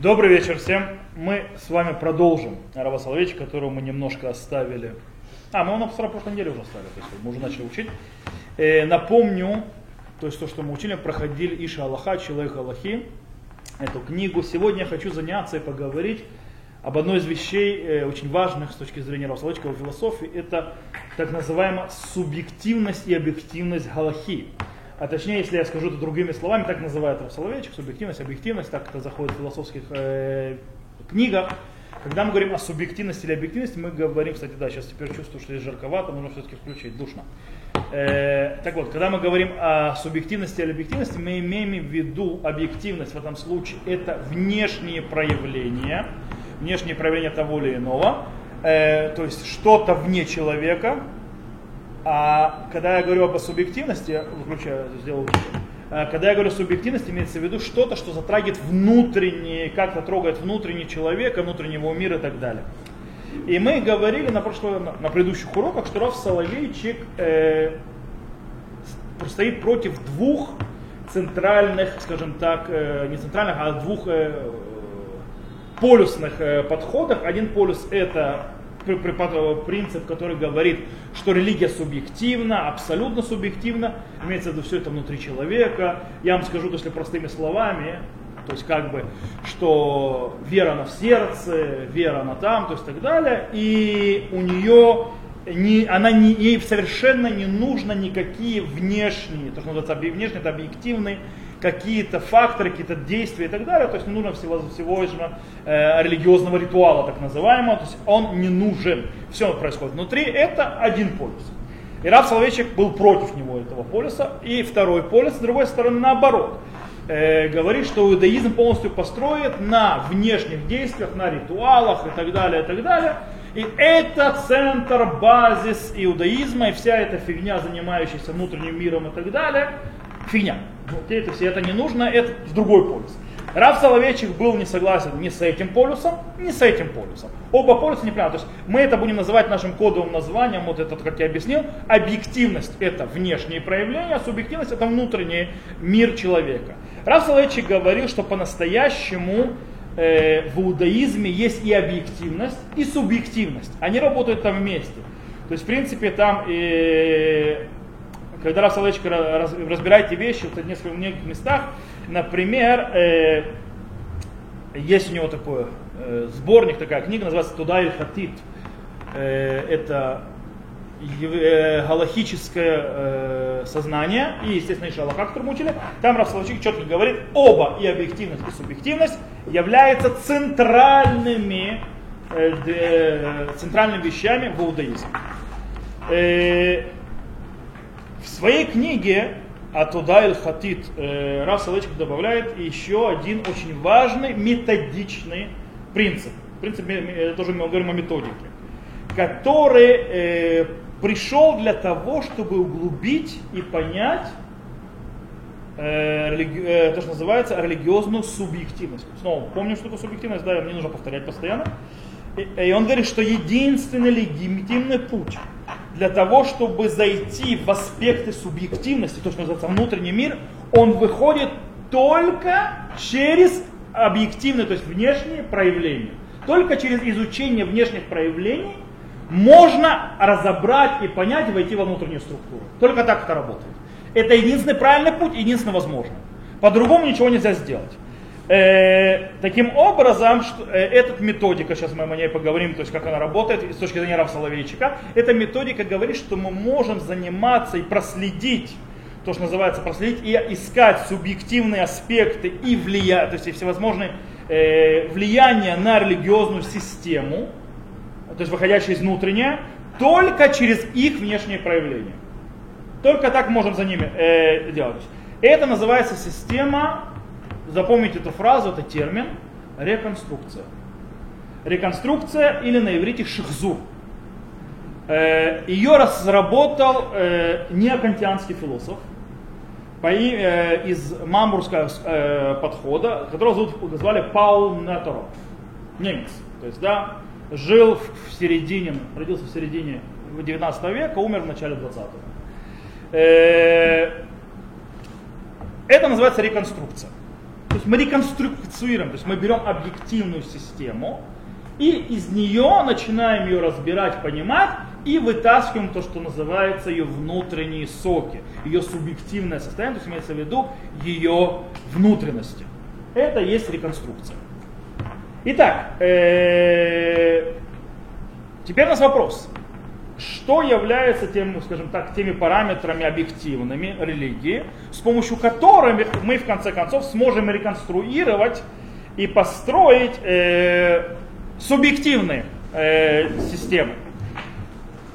Добрый вечер всем. Мы с вами продолжим Рава Соловейчик, которого мы немножко оставили. А, мы его на прошлой неделе уже оставили, то есть мы уже начали учить. Э, напомню, то есть то, что мы учили, проходили Иша Аллаха, Человек Аллахи, эту книгу. Сегодня я хочу заняться и поговорить об одной из вещей, э, очень важных с точки зрения Рава Соловейчика философии, это так называемая субъективность и объективность Галахи. А точнее, если я скажу это другими словами, так называют Рав Соловейчик, субъективность, объективность, так это заходит в философских э, книгах. Когда мы говорим о субъективности или объективности, мы говорим, кстати, да, сейчас теперь чувствую, что здесь жарковато, нужно все-таки включить, душно. Э, так вот, когда мы говорим о субъективности или объективности, мы имеем в виду объективность в этом случае, это внешние проявления, внешние проявления того или иного, э, то есть что-то вне человека, а когда я говорю об субъективности, я выключаю, сделаю а, когда я говорю субъективность, имеется в виду что-то, что затрагивает внутренний, как-то трогает внутренний человека, внутреннего мира и так далее. И мы говорили на, прошлом, на предыдущих уроках, что Раф Соловейчик э, стоит против двух центральных, скажем так, э, не центральных, а двух э, полюсных э, подходов. Один полюс это принцип, который говорит, что религия субъективна, абсолютно субъективна, имеется в виду все это внутри человека. Я вам скажу, если простыми словами, то есть как бы, что вера на в сердце, вера на там, то есть так далее, и у нее не, она не, ей совершенно не нужно никакие внешние, то, что называется внешние, это объективные какие-то факторы, какие-то действия и так далее, то есть не нужно всего, всего э, религиозного ритуала, так называемого, то есть он не нужен. Все происходит внутри, это один полюс. И Раб Соловейчик был против него, этого полюса. И второй полюс, с другой стороны, наоборот. Э, говорит, что иудаизм полностью построен на внешних действиях, на ритуалах и так далее, и так далее. И это центр, базис иудаизма, и вся эта фигня, занимающаяся внутренним миром и так далее, фигня. Это все это не нужно, это в другой полюс. Рав Соловейчик был не согласен ни с этим полюсом, ни с этим полюсом. Оба полюса неправильно. То есть мы это будем называть нашим кодовым названием, вот это, как я объяснил, объективность это внешние проявления, а субъективность это внутренний мир человека. Рав Соловейчик говорил, что по-настоящему э, в иудаизме есть и объективность, и субъективность. Они работают там вместе. То есть, в принципе, там э, когда Рав Соловейчик разбирает эти вещи, вот в нескольких местах, например, э, есть у него такой э, сборник, такая книга, называется Туда или Хатит. Э, это э, галахическое э, сознание и, естественно, еще Аллаха, который мы учили. Там Рав Соловейчик четко говорит, оба, и объективность, и субъективность, являются центральными, э, э, центральными вещами в иудаизме. Э, в своей книге Атуда Эль Хатит э, Салечик добавляет еще один очень важный методичный принцип. Принцип, тоже мы говорим о методике, который э, пришел для того, чтобы углубить и понять э, то, что называется религиозную субъективность. Снова помню, что такое субъективность, да, мне нужно повторять постоянно. И он говорит, что единственный легитимный путь для того, чтобы зайти в аспекты субъективности, то, что называется внутренний мир, он выходит только через объективные, то есть внешние проявления. Только через изучение внешних проявлений можно разобрать и понять, войти во внутреннюю структуру. Только так это работает. Это единственный правильный путь, единственный возможный. По-другому ничего нельзя сделать. Э, таким образом, что, э, эта методика, сейчас мы о ней поговорим, то есть как она работает с точки зрения Рав Соловейчика, эта методика говорит, что мы можем заниматься и проследить, то, что называется проследить, и искать субъективные аспекты и влияние, то есть и всевозможные э, влияния на религиозную систему, то есть выходящие из внутреннее, только через их внешние проявления. Только так можем за ними э, делать. Это называется система запомните эту фразу, это термин, реконструкция. Реконструкция или на иврите шихзур. Э, Ее разработал э, неокантианский философ э, из мамбурского подхода, которого зовут, звали Паул Неторов, немец. То есть, да, жил в середине, родился в середине 19 века, умер в начале 20-го. Это называется реконструкция. Есть мы реконструируем, то есть мы берем объективную систему и из нее начинаем ее разбирать, понимать и вытаскиваем то, что называется ее внутренние соки, ее субъективное состояние, то есть имеется в виду ее внутренности. Это есть реконструкция. Итак, э, теперь у нас вопрос. Что является тем, скажем так, теми параметрами объективными религии, с помощью которых мы в конце концов сможем реконструировать и построить э, субъективные э, системы.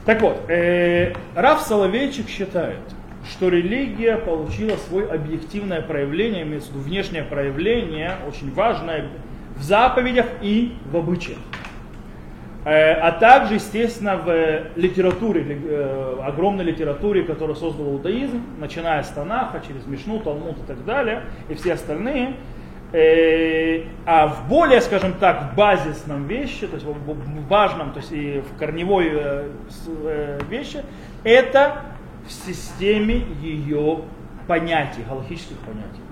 Так вот, э, Раф Соловейчик считает, что религия получила свое объективное проявление, имеется в виду внешнее проявление, очень важное в заповедях и в обычаях. Э, а также, естественно, в литературе, э, огромной литературе, которую создал иудаизм, начиная с Танаха, через Мишну, Талмуд и так далее, и все остальные. Э, а в более, скажем так, базисном вещи, то есть в важном, то есть и в корневой вещи, это в системе ее понятий, галактических понятий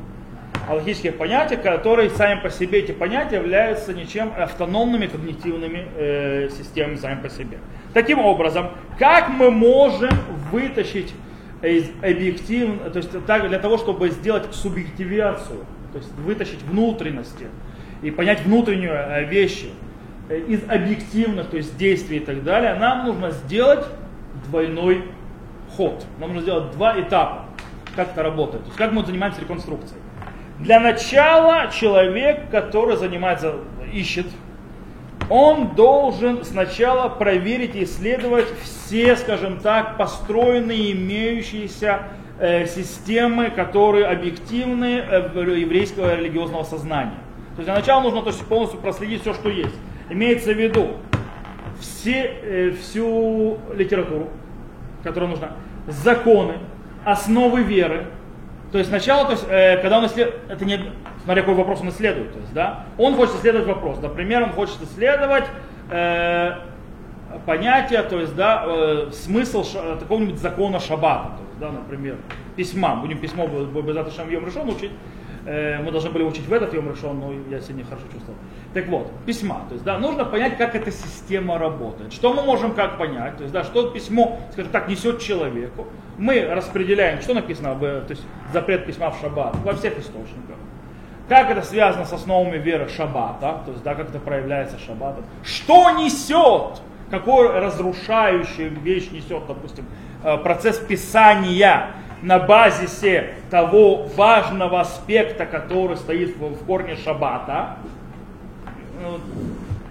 аллахических понятий, которые сами по себе, эти понятия являются ничем автономными когнитивными э, системами сами по себе. Таким образом, как мы можем вытащить из объективно, то есть так, для того, чтобы сделать субъективацию, то есть вытащить внутренности и понять внутреннюю э, вещи э, из объективных, то есть действий и так далее, нам нужно сделать двойной ход. Нам нужно сделать два этапа, как это работает. То есть как мы занимаемся реконструкцией. Для начала человек, который занимается, ищет, он должен сначала проверить и исследовать все, скажем так, построенные, имеющиеся э, системы, которые объективны э, еврейского религиозного сознания. То есть для начала нужно то есть, полностью проследить все, что есть. Имеется в виду все, э, всю литературу, которая нужна, законы, основы веры, то есть сначала, то есть, э, когда он исследует, это не, смотря какой вопрос он исследует, то есть, да, он хочет исследовать вопрос. Например, он хочет исследовать э, понятие, то есть, да, э, смысл ш, какого-нибудь закона шаббата, то есть, да, например, письма. Будем письмо Безаташам Йом решен учить. Э, мы должны были учить в этот Йом решен, но я сегодня хорошо чувствовал. Так вот, письма. То есть, да, нужно понять, как эта система работает. Что мы можем как понять? То есть, да, что письмо, скажем так, несет человеку. Мы распределяем, что написано, то есть запрет письма в шаббат во всех источниках. Как это связано с основами веры шаббата, то есть, да, как это проявляется шаббатом. Что несет, какую разрушающую вещь несет, допустим, э, процесс писания на базисе того важного аспекта, который стоит в корне шаббата, ну,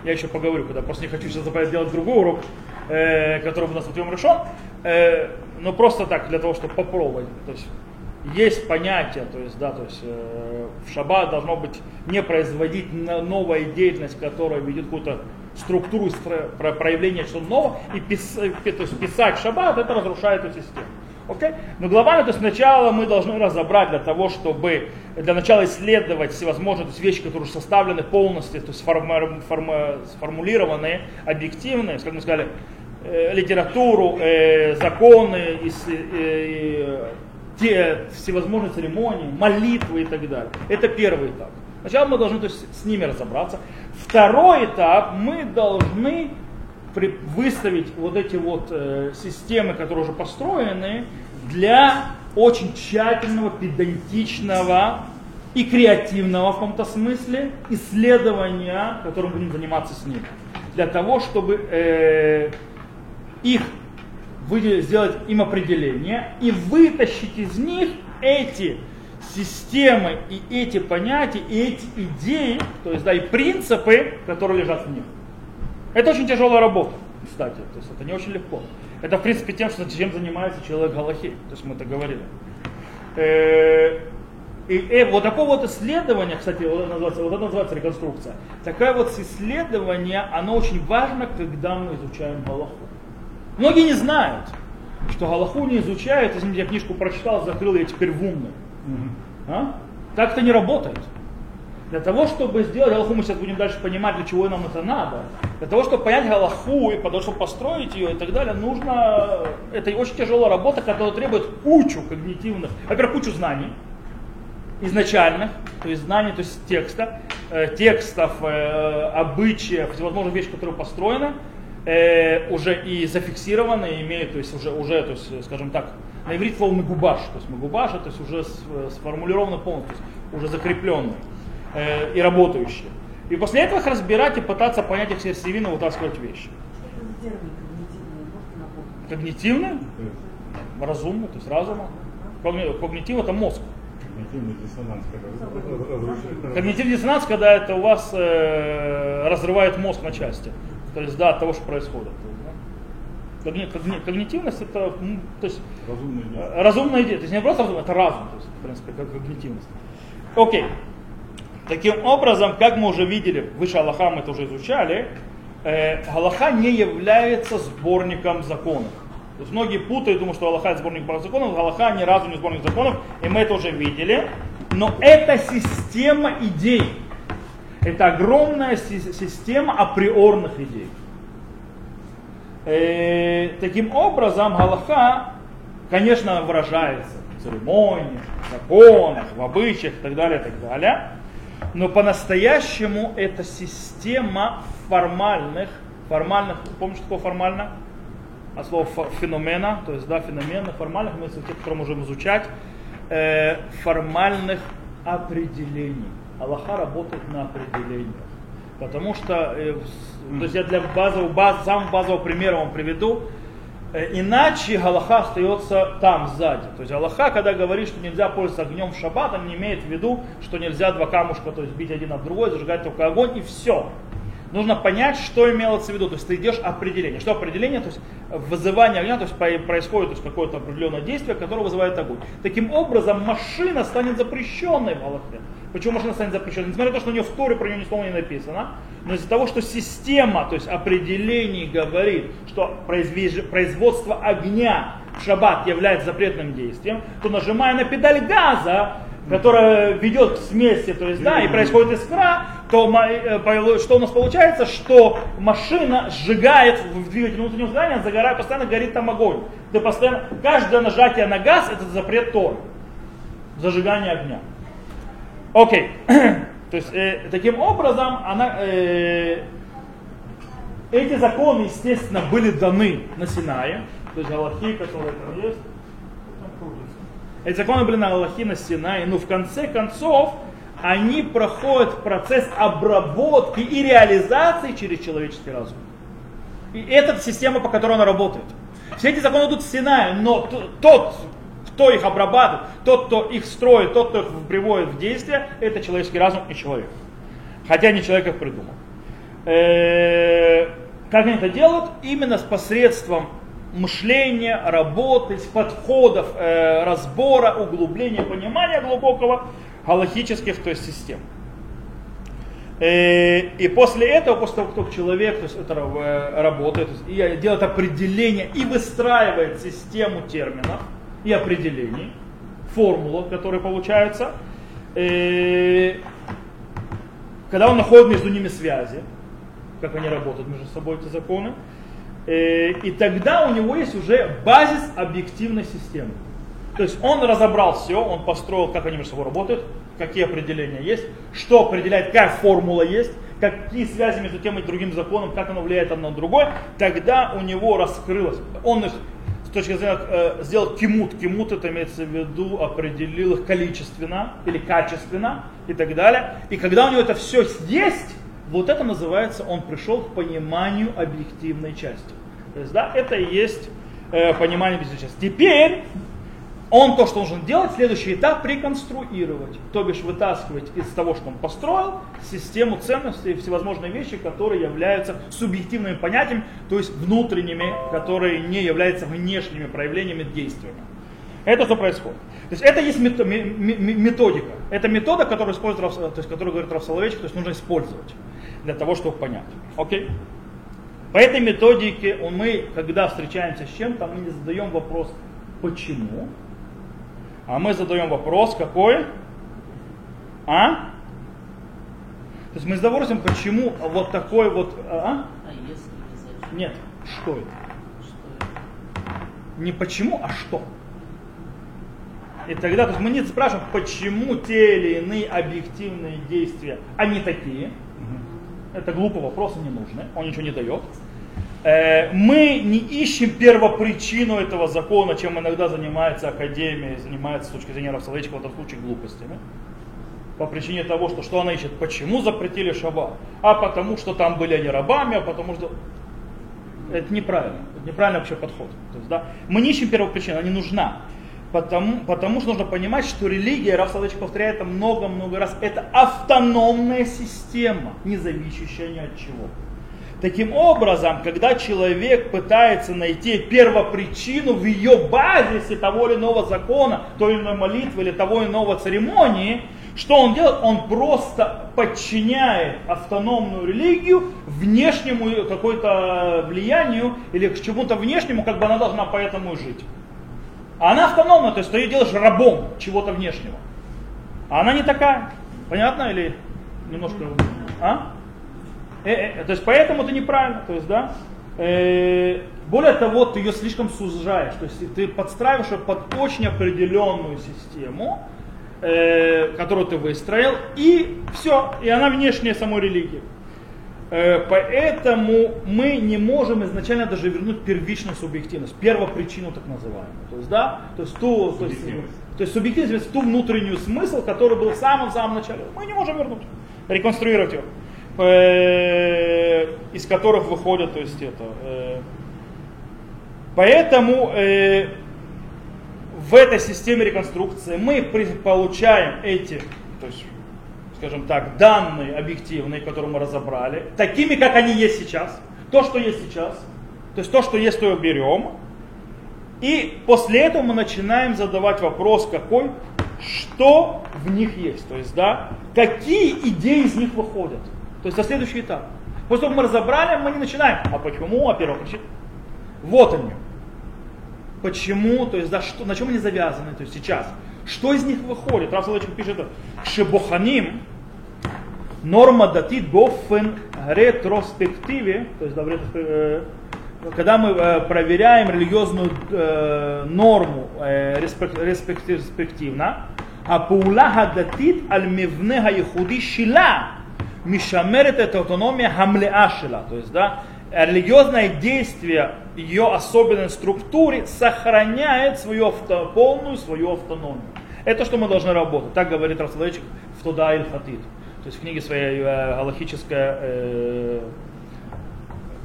я еще поговорю, когда просто не хочу сейчас сделать другой урок, э, который у нас вот решен, э, но просто так, для того, чтобы попробовать. То есть, есть понятие, то есть, да, то есть э, в шаббат должно быть не производить новая деятельность, которая ведет какую-то структуру проявления чего-то нового, и пис, то есть, писать шаббат, это разрушает эту систему. Okay? Но глобально, то есть сначала мы должны разобрать для того, чтобы для начала исследовать всевозможные то есть вещи, которые уже составлены полностью, то есть форму, форму, сформулированы, объективные, как мы сказали, э, литературу, э, законы, и, э, те всевозможные церемонии, молитвы и так далее. Это первый этап. Сначала мы должны то есть, с ними разобраться. Второй этап, мы должны выставить вот эти вот э, системы, которые уже построены, для очень тщательного, педантичного и креативного в каком-то смысле исследования, которым будем заниматься с ними. Для того, чтобы э, их выделить, сделать им определение и вытащить из них эти системы и эти понятия, и эти идеи, то есть да, и принципы, которые лежат в них. Это очень тяжелая работа, кстати, то есть это не очень легко. Это, в принципе, тем, что, чем занимается человек Галахи, то есть мы это говорили. Э, и, и вот такое вот исследование, кстати, вот это, называется, вот это называется реконструкция. Такое вот исследование, оно очень важно, когда мы изучаем Галаху. Многие не знают, что Галаху не изучают, если я книжку прочитал, закрыл, я теперь в умный. А? Так это не работает. Для того, чтобы сделать Галаху, мы сейчас будем дальше понимать, для чего нам это надо. Для того, чтобы понять Галаху и потому что построить ее и так далее, нужно... Это очень тяжелая работа, которая требует кучу когнитивных, во-первых, кучу знаний. изначальных, то есть знаний, то есть текста, э, текстов, э, обычаев, всевозможных вещей, которые построены, э, уже и зафиксированы, и имеют, то есть уже, уже, то есть, скажем так, на иврите слово мегубаш, то есть мегубаш, то есть уже сформулировано полностью, то есть уже закрепленный э, и работающий. И после этого их разбирать и пытаться понять их сердцевину, вытаскивать вещи. Когнитивный? Разумный, то есть разума. Когнитив это мозг. Когнитивный диссонанс, когда Когнитивный диссонанс, когда это у вас э, разрывает мозг на части. То есть, да, от того, что происходит. Когни, когни, когнитивность это ну, то есть, разумная идея. Разумная идея. То есть не просто разум, это разум, то есть, в принципе, как когнитивность. Окей. Таким образом, как мы уже видели, выше Аллаха мы это уже изучали, э, Аллаха не является сборником законов. То есть многие путают, думают, что Аллаха это сборник законов, Аллаха ни разу не сборник законов, и мы это уже видели. Но это система идей. Это огромная система априорных идей. Э, таким образом, Галаха, конечно, выражается в церемониях, законах, в обычаях и так далее, и так далее. Но по-настоящему это система формальных, формальных, помните, что такое формально? От слова феномена, то есть, да, феномена, формальных, мы те, которые можем изучать, э, формальных определений. Аллаха работает на определениях. Потому что, э, то есть я для базового, баз, самого базового примера вам приведу, иначе Галаха остается там, сзади. То есть Галаха, когда говорит, что нельзя пользоваться огнем в шаббат, он не имеет в виду, что нельзя два камушка, то есть бить один об другой, зажигать только огонь и все нужно понять, что имелось в виду. То есть ты идешь определение. Что определение? То есть вызывание огня, то есть происходит то есть, какое-то определенное действие, которое вызывает огонь. Таким образом, машина станет запрещенной в Аллахе. Почему машина станет запрещенной? Несмотря на то, что у нее в Торе про нее ни слова не написано, но из-за того, что система, то есть определений говорит, что производство огня в шаббат является запретным действием, то нажимая на педаль газа, которая ведет к смеси, то есть, да, и происходит искра, то э, что у нас получается, что машина сжигает в двигателе внутреннего здания, загорает, постоянно горит там огонь. Ты постоянно, каждое нажатие на газ это запрет Тор. Зажигание огня. Окей. То есть э, таким образом она, э, эти законы, естественно, были даны на Синае. То есть Галахи, которые там есть. Эти законы были на Аллахе на Синае, но в конце концов они проходят процесс обработки и реализации через человеческий разум. И это система, по которой она работает. Все эти законы идут в Синае, но тот, кто их обрабатывает, тот, кто их строит, тот, кто их приводит в действие, это человеческий разум и человек. Хотя не человек их придумал. Э, как они это делают? Именно с посредством мышления, работы, подходов, э, разбора, углубления, понимания глубокого галактических то есть, систем. Э, и после этого, после того, как человек то есть, это э, работает, и делает определение и выстраивает систему терминов и определений, формулу, которые получаются, э, когда он находит между ними связи, как они работают между собой, эти законы, и тогда у него есть уже базис объективной системы. То есть он разобрал все, он построил, как они между собой работают, какие определения есть, что определяет, какая формула есть, какие связи между тем и другим законом, как оно влияет одно на другое, тогда у него раскрылось, он их с точки зрения э, сделал кимут, кимут это имеется в виду, определил их количественно или качественно и так далее. И когда у него это все есть, вот это называется, он пришел к пониманию объективной части. То есть, да, это и есть э, понимание объективной части. Теперь он то, что должен делать, следующий этап реконструировать, то бишь вытаскивать из того, что он построил, систему ценностей всевозможные вещи, которые являются субъективными понятиями, то есть внутренними, которые не являются внешними проявлениями действиями. Это что происходит. То есть это есть методика. Это метода, которую использует, то есть, которую говорит Раф то есть нужно использовать для того, чтобы понять. Окей? По этой методике мы, когда встречаемся с чем-то, мы не задаем вопрос, почему, а мы задаем вопрос, какой? А? То есть мы задаем почему вот такой вот... А? а если Нет, что это? Что это? Не почему, а что. И тогда, то есть мы не спрашиваем, почему те или иные объективные действия, они такие. Это глупый вопрос, не нужный, он ничего не дает. Э, мы не ищем первопричину этого закона, чем иногда занимается академия, занимается с точки зрения Равсалычка в этом случае глупостями. По причине того, что что она ищет, почему запретили шаба, а потому что там были они рабами, а потому что это неправильно, это неправильный вообще подход. То есть, да, мы не ищем первопричину, она не нужна. Потому, потому что нужно понимать, что религия, Раф Салыч повторяет это много-много раз, это автономная система, не зависящая ни от чего. Таким образом, когда человек пытается найти первопричину в ее базисе того или иного закона, той или иной молитвы или того или иного церемонии, что он делает? Он просто подчиняет автономную религию внешнему какой-то влиянию или к чему-то внешнему, как бы она должна поэтому жить. А она автономна, то есть ты ее делаешь рабом чего-то внешнего. А она не такая. Понятно или немножко? А? Э, э, то есть поэтому это неправильно. То есть, да? Э, более того, ты ее слишком сужаешь. То есть ты подстраиваешь ее под очень определенную систему, э, которую ты выстроил, и все, и она внешняя самой религии. Э, поэтому мы не можем изначально даже вернуть первичную субъективность, первопричину так называемую. То есть, да, то есть ту, то есть, то есть субъективность, ту внутреннюю смысл, который был в самом-самом начале, мы не можем вернуть, реконструировать ее, э, из которых выходят, то есть это. Э, поэтому в этой системе реконструкции мы получаем эти, то есть скажем так, данные объективные, которые мы разобрали, такими, как они есть сейчас, то, что есть сейчас, то есть то, что есть, то и берем, и после этого мы начинаем задавать вопрос какой, что в них есть, то есть, да, какие идеи из них выходят. То есть это следующий этап. После того, как мы разобрали, мы не начинаем. А почему? А первых причин. Вот они. Почему, то есть да, что, на чем они завязаны, то есть сейчас. Что из них выходит? Рав Солодочек пишет, шебоханим, норма датит бофен ретроспективе, то есть да, э, когда мы э, проверяем религиозную э, норму э, респективно, а паула датит аль мивнега ехуди шила, Мишамерит это автономия хамлеашила, то есть, да, религиозное действие ее особенной структуре сохраняет свою авто, полную свою автономию. Это что мы должны работать. Так говорит Рафсалович в Туда иль Хатид. То есть в книге своей э, галахическое э,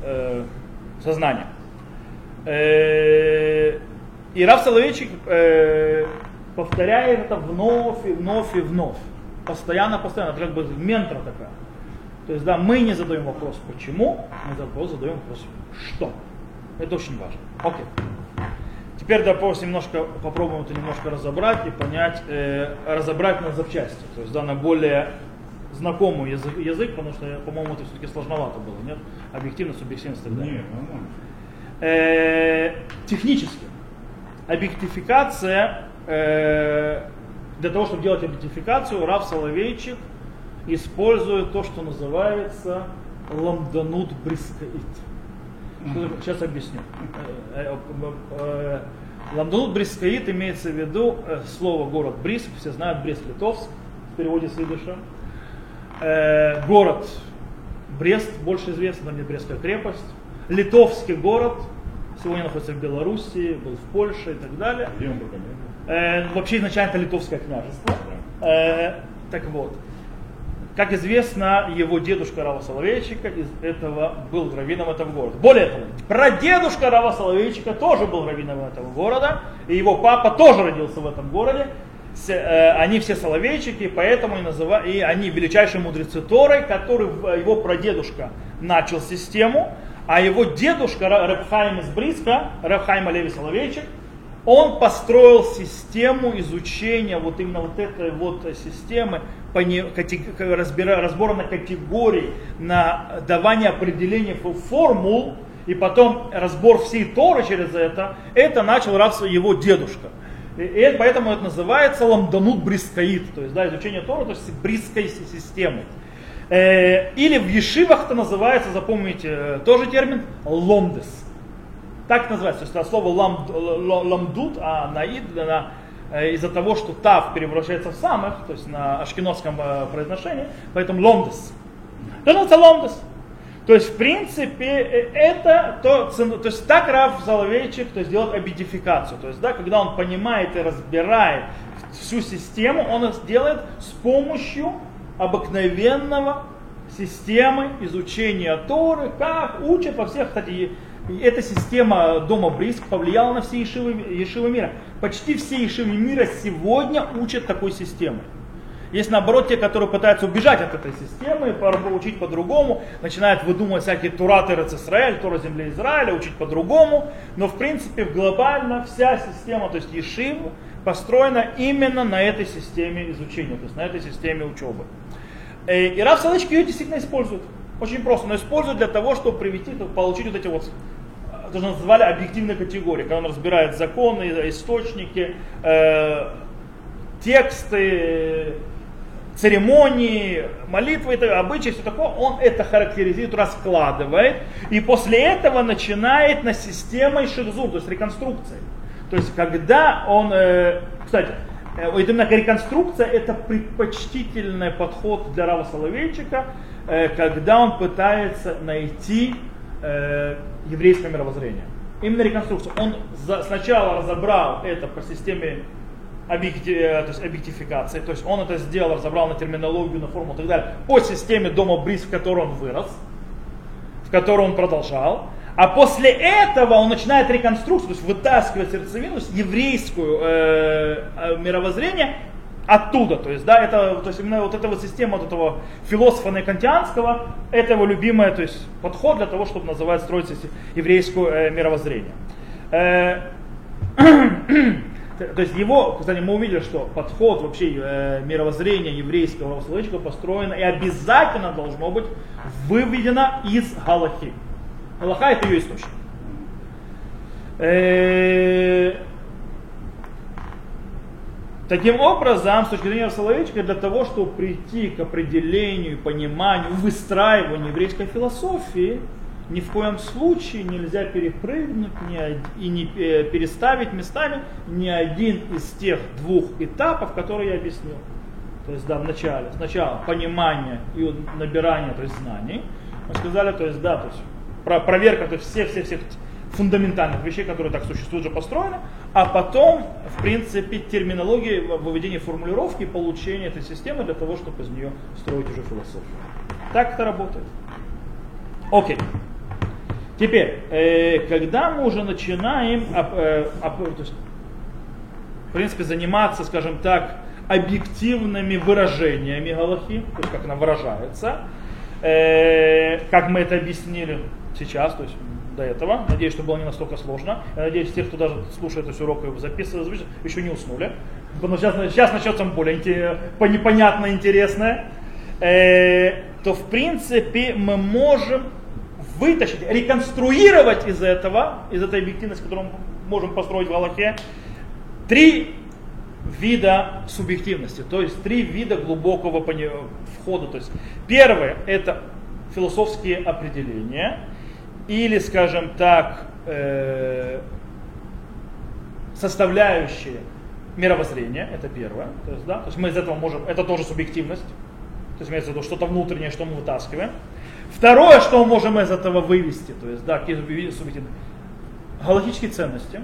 э, сознание. Э, и Рав Соловейчик э, повторяет это вновь и вновь и вновь. Постоянно, постоянно. Это как бы ментра такая. То есть, да, мы не задаем вопрос почему, мы задаем вопрос что. Это очень важно. Окей. Теперь, допустим, немножко попробуем это немножко разобрать и понять, э, разобрать на запчасти. То есть, да, на более знакомый язык, язык потому что, по-моему, это все-таки сложновато было, нет? Объективно, субъективность и так далее. Нет, нормально. Э, технически. Объектификация, э, для того, чтобы делать объектификацию, Рав Соловейчик использует то, что называется ламданут брискаит. Сейчас объясню. Э, э, ламданут брискаит имеется в виду слово город Бриск, все знают Брест-Литовск в переводе с идыша э, город Брест, больше известный, где Брестская крепость, литовский город, сегодня находится в Белоруссии, был в Польше и так далее. Э, вообще изначально это литовское княжество. Э, так вот, как известно, его дедушка Рава Соловейчика из этого был раввином этого города. Более того, прадедушка Рава Соловейчика тоже был раввином этого города, и его папа тоже родился в этом городе. Э, они все соловейчики, поэтому и, называют, и они величайшие мудрецы Торы, который его прадедушка начал систему, а его дедушка Рабхайм из Бриска, Рабхайм Алеви Соловейчик, он построил систему изучения вот именно вот этой вот системы, разбира, разбора на категории, на давание определений формул, и потом разбор всей Торы через это, это начал его дедушка. И, и поэтому это называется ламданут брискаит, то есть да, изучение Тора, то есть бриской системы. Э, или в ешивах это называется, запомните э, тоже термин, ломдес. Так называется, то это слово лам, ламдут, а наид, на, э, из-за того, что тав превращается в самых, то есть на ашкеносском э, произношении, поэтому ломдес. Должен ломдес. То есть, в принципе, э, это то, то есть так Рав Соловейчик то есть, делает обидификацию. То есть, да, когда он понимает и разбирает всю систему, он это делает с помощью обыкновенного системы изучения Торы, как учат во всех, кстати, эта система дома Бриск повлияла на все ешивы, ешивы мира. Почти все ешивы мира сегодня учат такой системой. Есть наоборот те, которые пытаются убежать от этой системы, учить по-другому, начинают выдумывать всякие тураты Израиль, Тура земли Израиля, учить по-другому. Но в принципе глобально вся система, то есть Ешив, построена именно на этой системе изучения, то есть на этой системе учебы. Э, и Раф Салычки ее действительно использует. Очень просто, но использует для того, чтобы привести, получить вот эти вот то, что называли объективные категории, когда он разбирает законы, источники, э, тексты, церемонии, молитвы, это, обычаи, все такое, он это характеризует, раскладывает, и после этого начинает на системой шерзур, то есть реконструкции. То есть когда он, э, кстати, э, именно реконструкция это предпочтительный подход для Рава Соловейчика, э, когда он пытается найти э, еврейское мировоззрение. Именно реконструкция. Он за, сначала разобрал это по системе объекти, э, то есть объектификации, то есть он это сделал, разобрал на терминологию, на форму и так далее, по системе дома Бриз, в которой он вырос, в которой он продолжал. А после этого он начинает реконструкцию, то есть вытаскивать сердцевину, еврейскую э, э, мировоззрение оттуда. То есть, да, это, то есть именно вот эта вот система вот этого философа Некантианского, это его любимый то есть, подход для того, чтобы называть, строить еврейское э, мировоззрение. Э, то есть его, кстати, мы увидели, что подход вообще э, мировоззрения еврейского словечка построено и обязательно должно быть выведено из Галахи. Галаха это ее источник. Таким образом, с точки зрения Соловейчика, для того, чтобы прийти к определению, пониманию, выстраиванию еврейской философии, ни в коем случае нельзя перепрыгнуть и не э, переставить местами ни один из тех двух этапов, которые я объяснил. То есть, да, в начале. Сначала понимание и набирание, то есть знаний. Мы сказали, то есть, да, то есть про, проверка, то есть всех-всех-всех фундаментальных вещей, которые так существуют, уже построены, а потом, в принципе, терминология, выведение формулировки, получение этой системы для того, чтобы из нее строить уже философию. Так это работает. Окей. Теперь, э, когда мы уже начинаем, э, то есть, в принципе, заниматься, скажем так, объективными выражениями Галахи, то есть как она выражается, э, как мы это объяснили сейчас, то есть до этого. Надеюсь, что было не настолько сложно. Надеюсь, те, кто даже слушает этот урок и записывает, еще не уснули. Что сейчас, сейчас начнется более непонятно интересное. Э, то в принципе мы можем вытащить, реконструировать из этого, из этой объективности, которую мы можем построить в Аллахе, три вида субъективности, то есть три вида глубокого входа. То есть первое это философские определения, или, скажем так, э, составляющие мировоззрения, это первое. То есть, да, то есть мы из этого можем, это тоже субъективность, то есть имеется в виду что-то внутреннее, что мы вытаскиваем. Второе, что мы можем из этого вывести, то есть, да, какие субъективные, галактические ценности,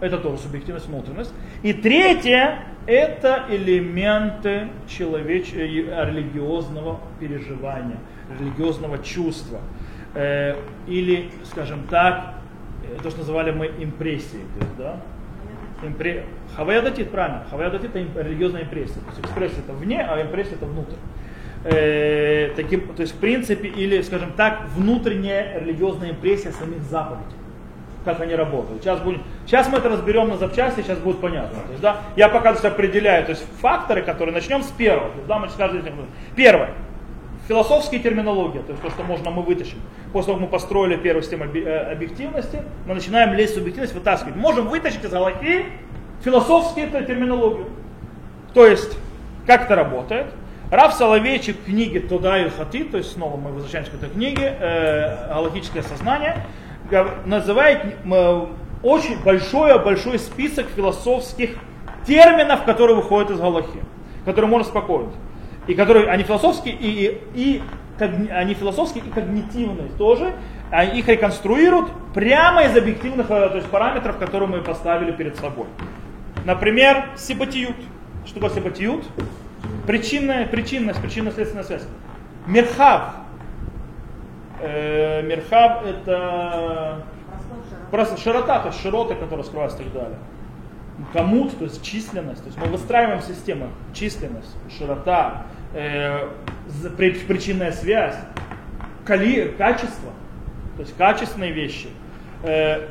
это тоже субъективность, внутренность. И третье, это элементы человеч... Э, религиозного переживания, религиозного чувства. Э, или, скажем так, э, то, что называли мы импрессией. То есть, да, импре... Хаваядатит, правильно, хаваядатит это религиозная импрессия. То есть экспрессия это вне, а импрессия это внутрь. Э, таким, то есть в принципе, или, скажем так, внутренняя религиозная импрессия самих заповедей как они работают. Сейчас, будем, сейчас мы это разберем на запчасти, сейчас будет понятно. То есть, да, я пока определяю, то есть факторы, которые начнем с первого. То есть, да, мы скажем, первое. Философские терминологии, то есть то, что можно мы вытащим. После того, как мы построили первую систему э, объективности, мы начинаем лезть в объективность, вытаскивать. Можем вытащить из Галахи философские терминологию. То есть, как это работает? Рав Соловейчик в книге Туда и Хати, то есть снова мы возвращаемся к этой книге, э, «Галактическое сознание», называет э, очень большой-большой список философских терминов, которые выходят из Галахи, которые можно спокоить. И которые, они философские, и, и, и они философские и когнитивные тоже, а их реконструируют прямо из объективных э, то есть параметров, которые мы поставили перед собой. Например, сибатиют. Что такое сибатиют? Причинная, причинность, причинно-следственная связь. Мерхав. Э, мерхав это просто широта, то есть широты, которые скрываются и так далее. Комут, то есть численность. То есть мы выстраиваем систему. Численность, широта, э, причинная связь, кали, качество. То есть качественные вещи. Э,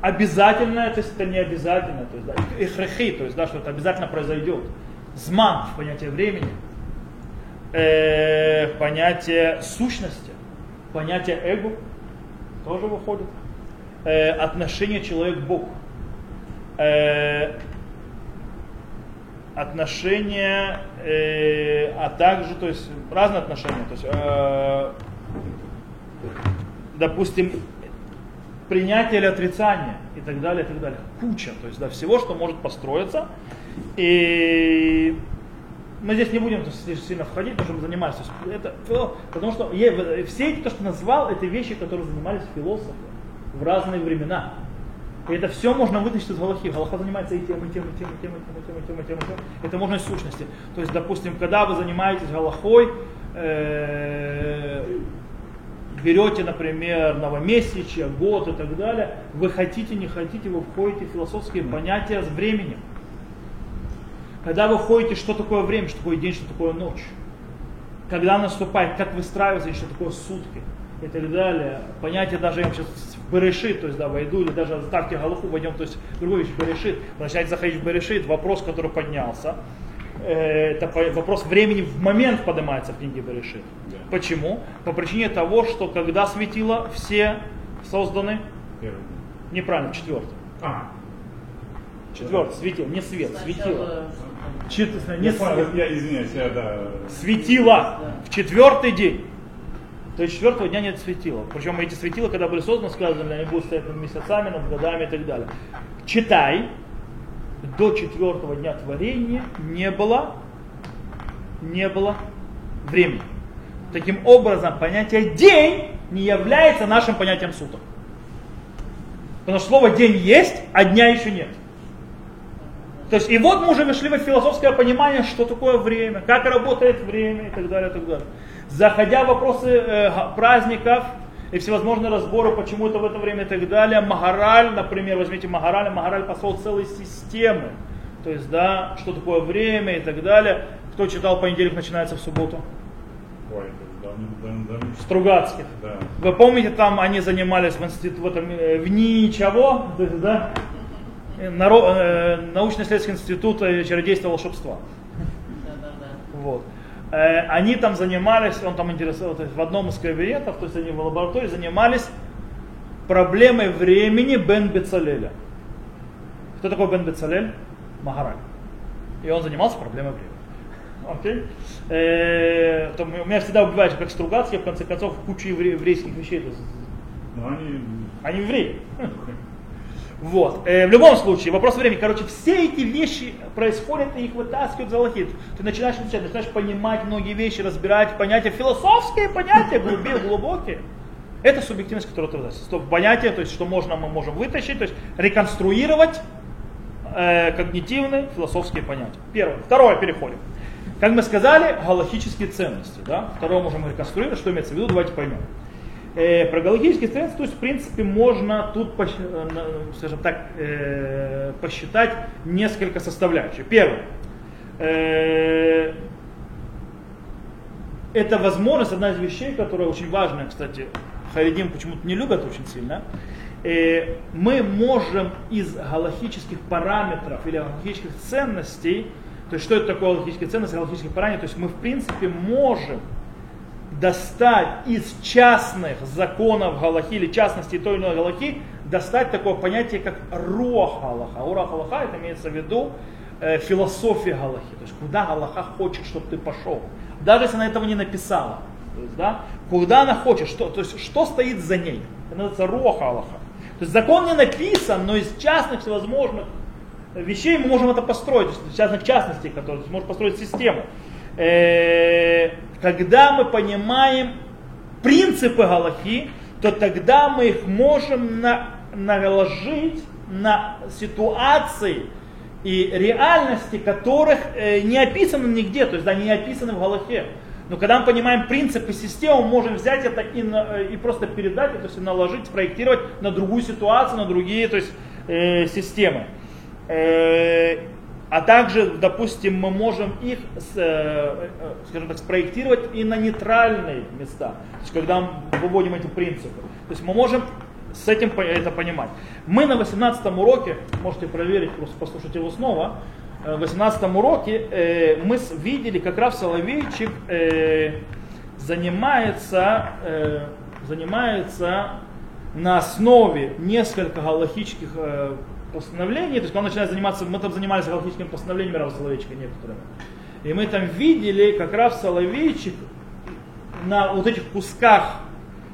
обязательное, то есть это не обязательно, то есть да, ихрахи, то есть да, что это обязательно произойдет. Зман в понятие времени, э, понятие сущности, понятие эго тоже выходит, э, отношение человек-бог, э, отношения, э, а также, то есть разные отношения, то есть, э, допустим, принятие или отрицание и так далее, и так далее. Куча, то есть да, всего, что может построиться. И мы здесь не будем сильно входить, потому что мы занимались. Это, потому что все эти, то, что назвал, это вещи, которые занимались философы в разные времена. И это все можно вытащить из Галахи. Галаха занимается и тем, и тем, и тем, и тем, и тем, и тем, и тем, и тем. Это можно из сущности. То есть, допустим, когда вы занимаетесь Галахой, э, берете, например, новомесячие, год и так далее, вы хотите, не хотите, вы входите в философские понятия с временем. Когда вы входите, что такое время, что такое день, что такое ночь. Когда наступает, как выстраивается, что такое сутки и так далее. Понятие даже, я вам сейчас в Берешит, то есть, да, войду, или даже ставьте голову, войдем, то есть, другой вещь, Берешит, начинаете заходить в Берешит, вопрос, который поднялся, э, это вопрос времени в момент поднимается в книге Берешит. Да. Почему? По причине того, что когда светило, все созданы Первый. неправильно, четвертый. А. Четвертый, светил, не свет, светило. Четвертый, не свет. Я извиняюсь, я да. Светило в четвертый день. То есть четвертого дня нет светила. Причем эти светила, когда были созданы, сказано, они будут стоять над месяцами, над годами и так далее. Читай, до четвертого дня творения не было, не было времени. Таким образом, понятие день не является нашим понятием суток. Потому что слово день есть, а дня еще нет. То есть, и вот мы уже вошли в философское понимание, что такое время, как работает время и так далее, и так далее. Заходя в вопросы э, праздников и всевозможные разборы, почему это в это время и так далее, Магараль, например, возьмите Магараль, Магараль построил целые системы. То есть, да, что такое время и так далее. Кто читал понедельник начинается в субботу? Ой, Стругацких. Да. Вы помните, там они занимались в институте, в, этом, э, в ничего, то есть, да, Наро, э, научно-исследовательский институт э, чародейства волшебства. Да, да, да. Вот. Э, они там занимались, он там интересовал, то есть в одном из кабинетов, то есть они в лаборатории занимались проблемой времени Бен Бецалеля. Кто такой Бен Бецалель? Магараль. И он занимался проблемой времени. Окей? Э, то меня всегда убивает, как Стругацкий, в конце концов, куча еврейских вещей. Но они... Они евреи. Вот. Э, в любом случае, вопрос времени. Короче, все эти вещи происходят, и их вытаскивают за лохит. Ты начинаешь изучать, начинаешь понимать многие вещи, разбирать понятия, философские понятия, глубокие, глубокие. Это субъективность, которая ты Понятие, то есть, что можно, мы можем вытащить, то есть реконструировать э, когнитивные философские понятия. Первое. Второе, переходим. Как мы сказали, галактические ценности. Да? Второе можем реконструировать, что имеется в виду, давайте поймем. Э, про галактические ценности, то есть, в принципе, можно тут, э, скажем так, э, посчитать несколько составляющих. Первое. Э, это возможность, одна из вещей, которая очень важная, кстати, Харидим почему-то не любят очень сильно. Э, мы можем из галактических параметров или галактических ценностей, то есть что это такое галактические ценности, галактические параметры, то есть мы в принципе можем достать из частных законов Галахи или частности той или иной Галахи, достать такое понятие, как руах Галаха. Руах Галаха это имеется в виду э, философия Галахи, то есть куда Галаха хочет, чтобы ты пошел. Даже если она этого не написала. То есть, да, куда она хочет, что, то есть что стоит за ней. Это называется руах Галаха. То есть закон не написан, но из частных всевозможных вещей мы можем это построить, в частных частностей, которые может построить систему. Э, когда мы понимаем принципы Галахи, то тогда мы их можем на, наложить на ситуации и реальности, которых э, не описано нигде, то есть они не описаны в Галахе. Но когда мы понимаем принципы системы, мы можем взять это и, на, и просто передать, то есть наложить, спроектировать на другую ситуацию, на другие то есть, э, системы. Э, а также, допустим, мы можем их, э, э, скажем так, спроектировать и на нейтральные места, то есть когда мы выводим эти принципы. То есть мы можем с этим это понимать. Мы на 18 уроке, можете проверить, просто послушать его снова, э, в 18 уроке мы видели, как раз Соловейчик занимается, занимается на основе нескольких галактических постановлений, то есть он начинает заниматься, мы там занимались галактическими постановлениями Рава Соловейчика некоторыми. И мы там видели, как раз Соловейчик на вот этих кусках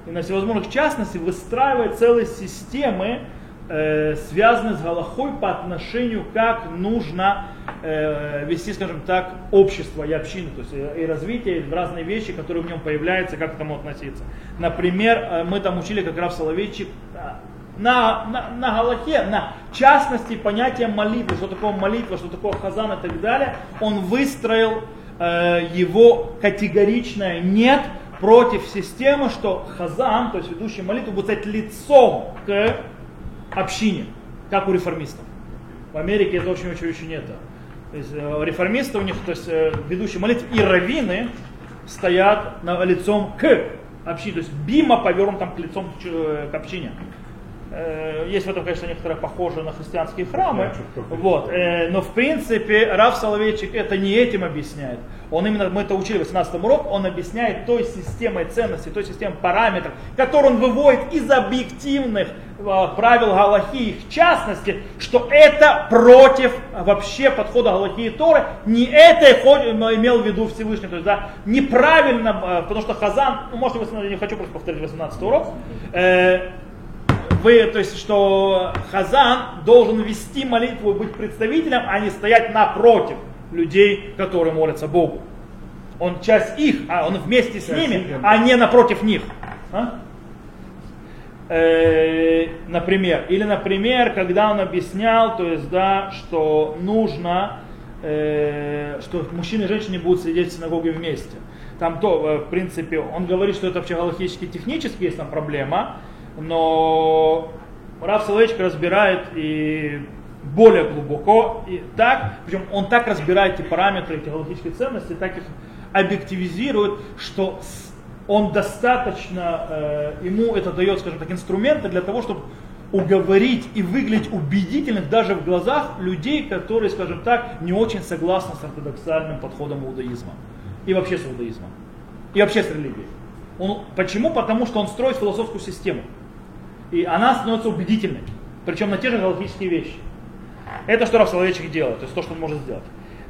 и на всевозможных частностях выстраивает целые системы, э, связанные с Галахой по отношению, как нужно э, вести, скажем так, общество и общину, то есть и, и развитие, и разные вещи, которые в нем появляются, как к этому относиться. Например, э, мы там учили как раз Соловейчик на, на, на Галахе, на частности понятие молитвы, что такое молитва, что такое хазан и так далее, он выстроил э, его категоричное нет против системы, что хазан, то есть ведущий молитву, будет стать лицом к общине, как у реформистов. В Америке это очень-очень-очень это. То есть э, реформисты у них, то есть э, ведущие молитвы и раввины стоят на, лицом к общине, то есть бима повернут там к лицом к, э, к общине. Э, есть в этом, конечно, некоторые похожие на христианские храмы. Вот. Э, но в принципе Раф Соловейчик это не этим объясняет. Он именно, мы это учили в 18 урок, он объясняет той системой ценностей, той системой параметров, которую он выводит из объективных э, правил Галахи, их частности, что это против вообще подхода Галахи и Торы. Не это имел в виду Всевышний. То есть, да, неправильно, потому что Хазан, ну, может, я не хочу просто повторить 18 урок, вы, то есть, что Хазан должен вести молитву и быть представителем, а не стоять напротив людей, которые молятся Богу. Он часть их, а он вместе с ними, а не напротив них. А? Э, например, или, например, когда он объяснял, то есть, да, что нужно, э, что мужчины и женщины будут сидеть в синагоге вместе. Там то, э, в принципе, он говорит, что это вообще галактически технически есть там проблема, но Раф Соловейчик разбирает и более глубоко, и так, причем он так разбирает эти параметры, эти галактические ценности, так их объективизирует, что он достаточно, э, ему это дает, скажем так, инструменты для того, чтобы уговорить и выглядеть убедительных даже в глазах людей, которые, скажем так, не очень согласны с ортодоксальным подходом иудаизма. И вообще с иудаизмом. И вообще с религией. Он, почему? Потому что он строит философскую систему и она становится убедительной, причем на те же галактические вещи. Это что Раф Соловейчик делает, то есть то, что он может сделать.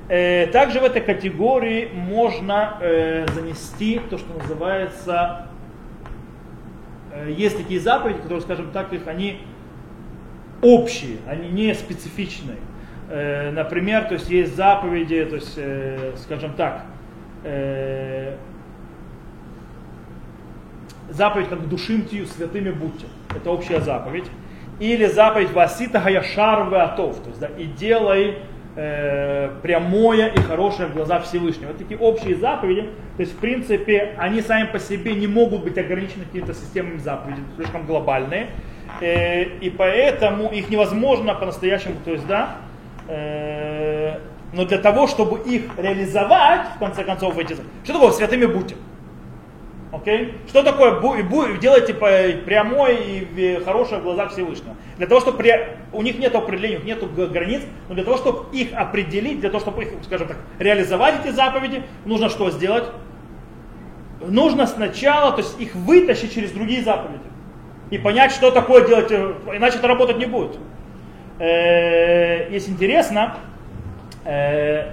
Э, также в этой категории можно э, занести то, что называется, э, есть такие заповеди, которые, скажем так, их, они общие, они не специфичные. Э, например, то есть есть заповеди, то есть, э, скажем так, э, заповедь как душимтию святыми будьте. Это общая заповедь. Или заповедь Васита Хаяшар Атов, то есть да, и делай э, прямое и хорошее в глазах Всевышнего. Вот такие общие заповеди, то есть в принципе они сами по себе не могут быть ограничены какими-то системами заповедей, слишком глобальные. Э, и поэтому их невозможно по-настоящему, то есть да, э, но для того, чтобы их реализовать, в конце концов, эти, что такое святыми будьте? Okay? Что такое бу, бу, делайте прямой и хорошее в глазах Всевышнего? Для того, чтобы при, у них нет определений, у них нет границ, но для того, чтобы их определить, для того, чтобы их, скажем так, реализовать эти заповеди, нужно что сделать? Нужно сначала, то есть их вытащить через другие заповеди и понять, что такое делать, э, иначе это работать не будет. Э, если интересно, э,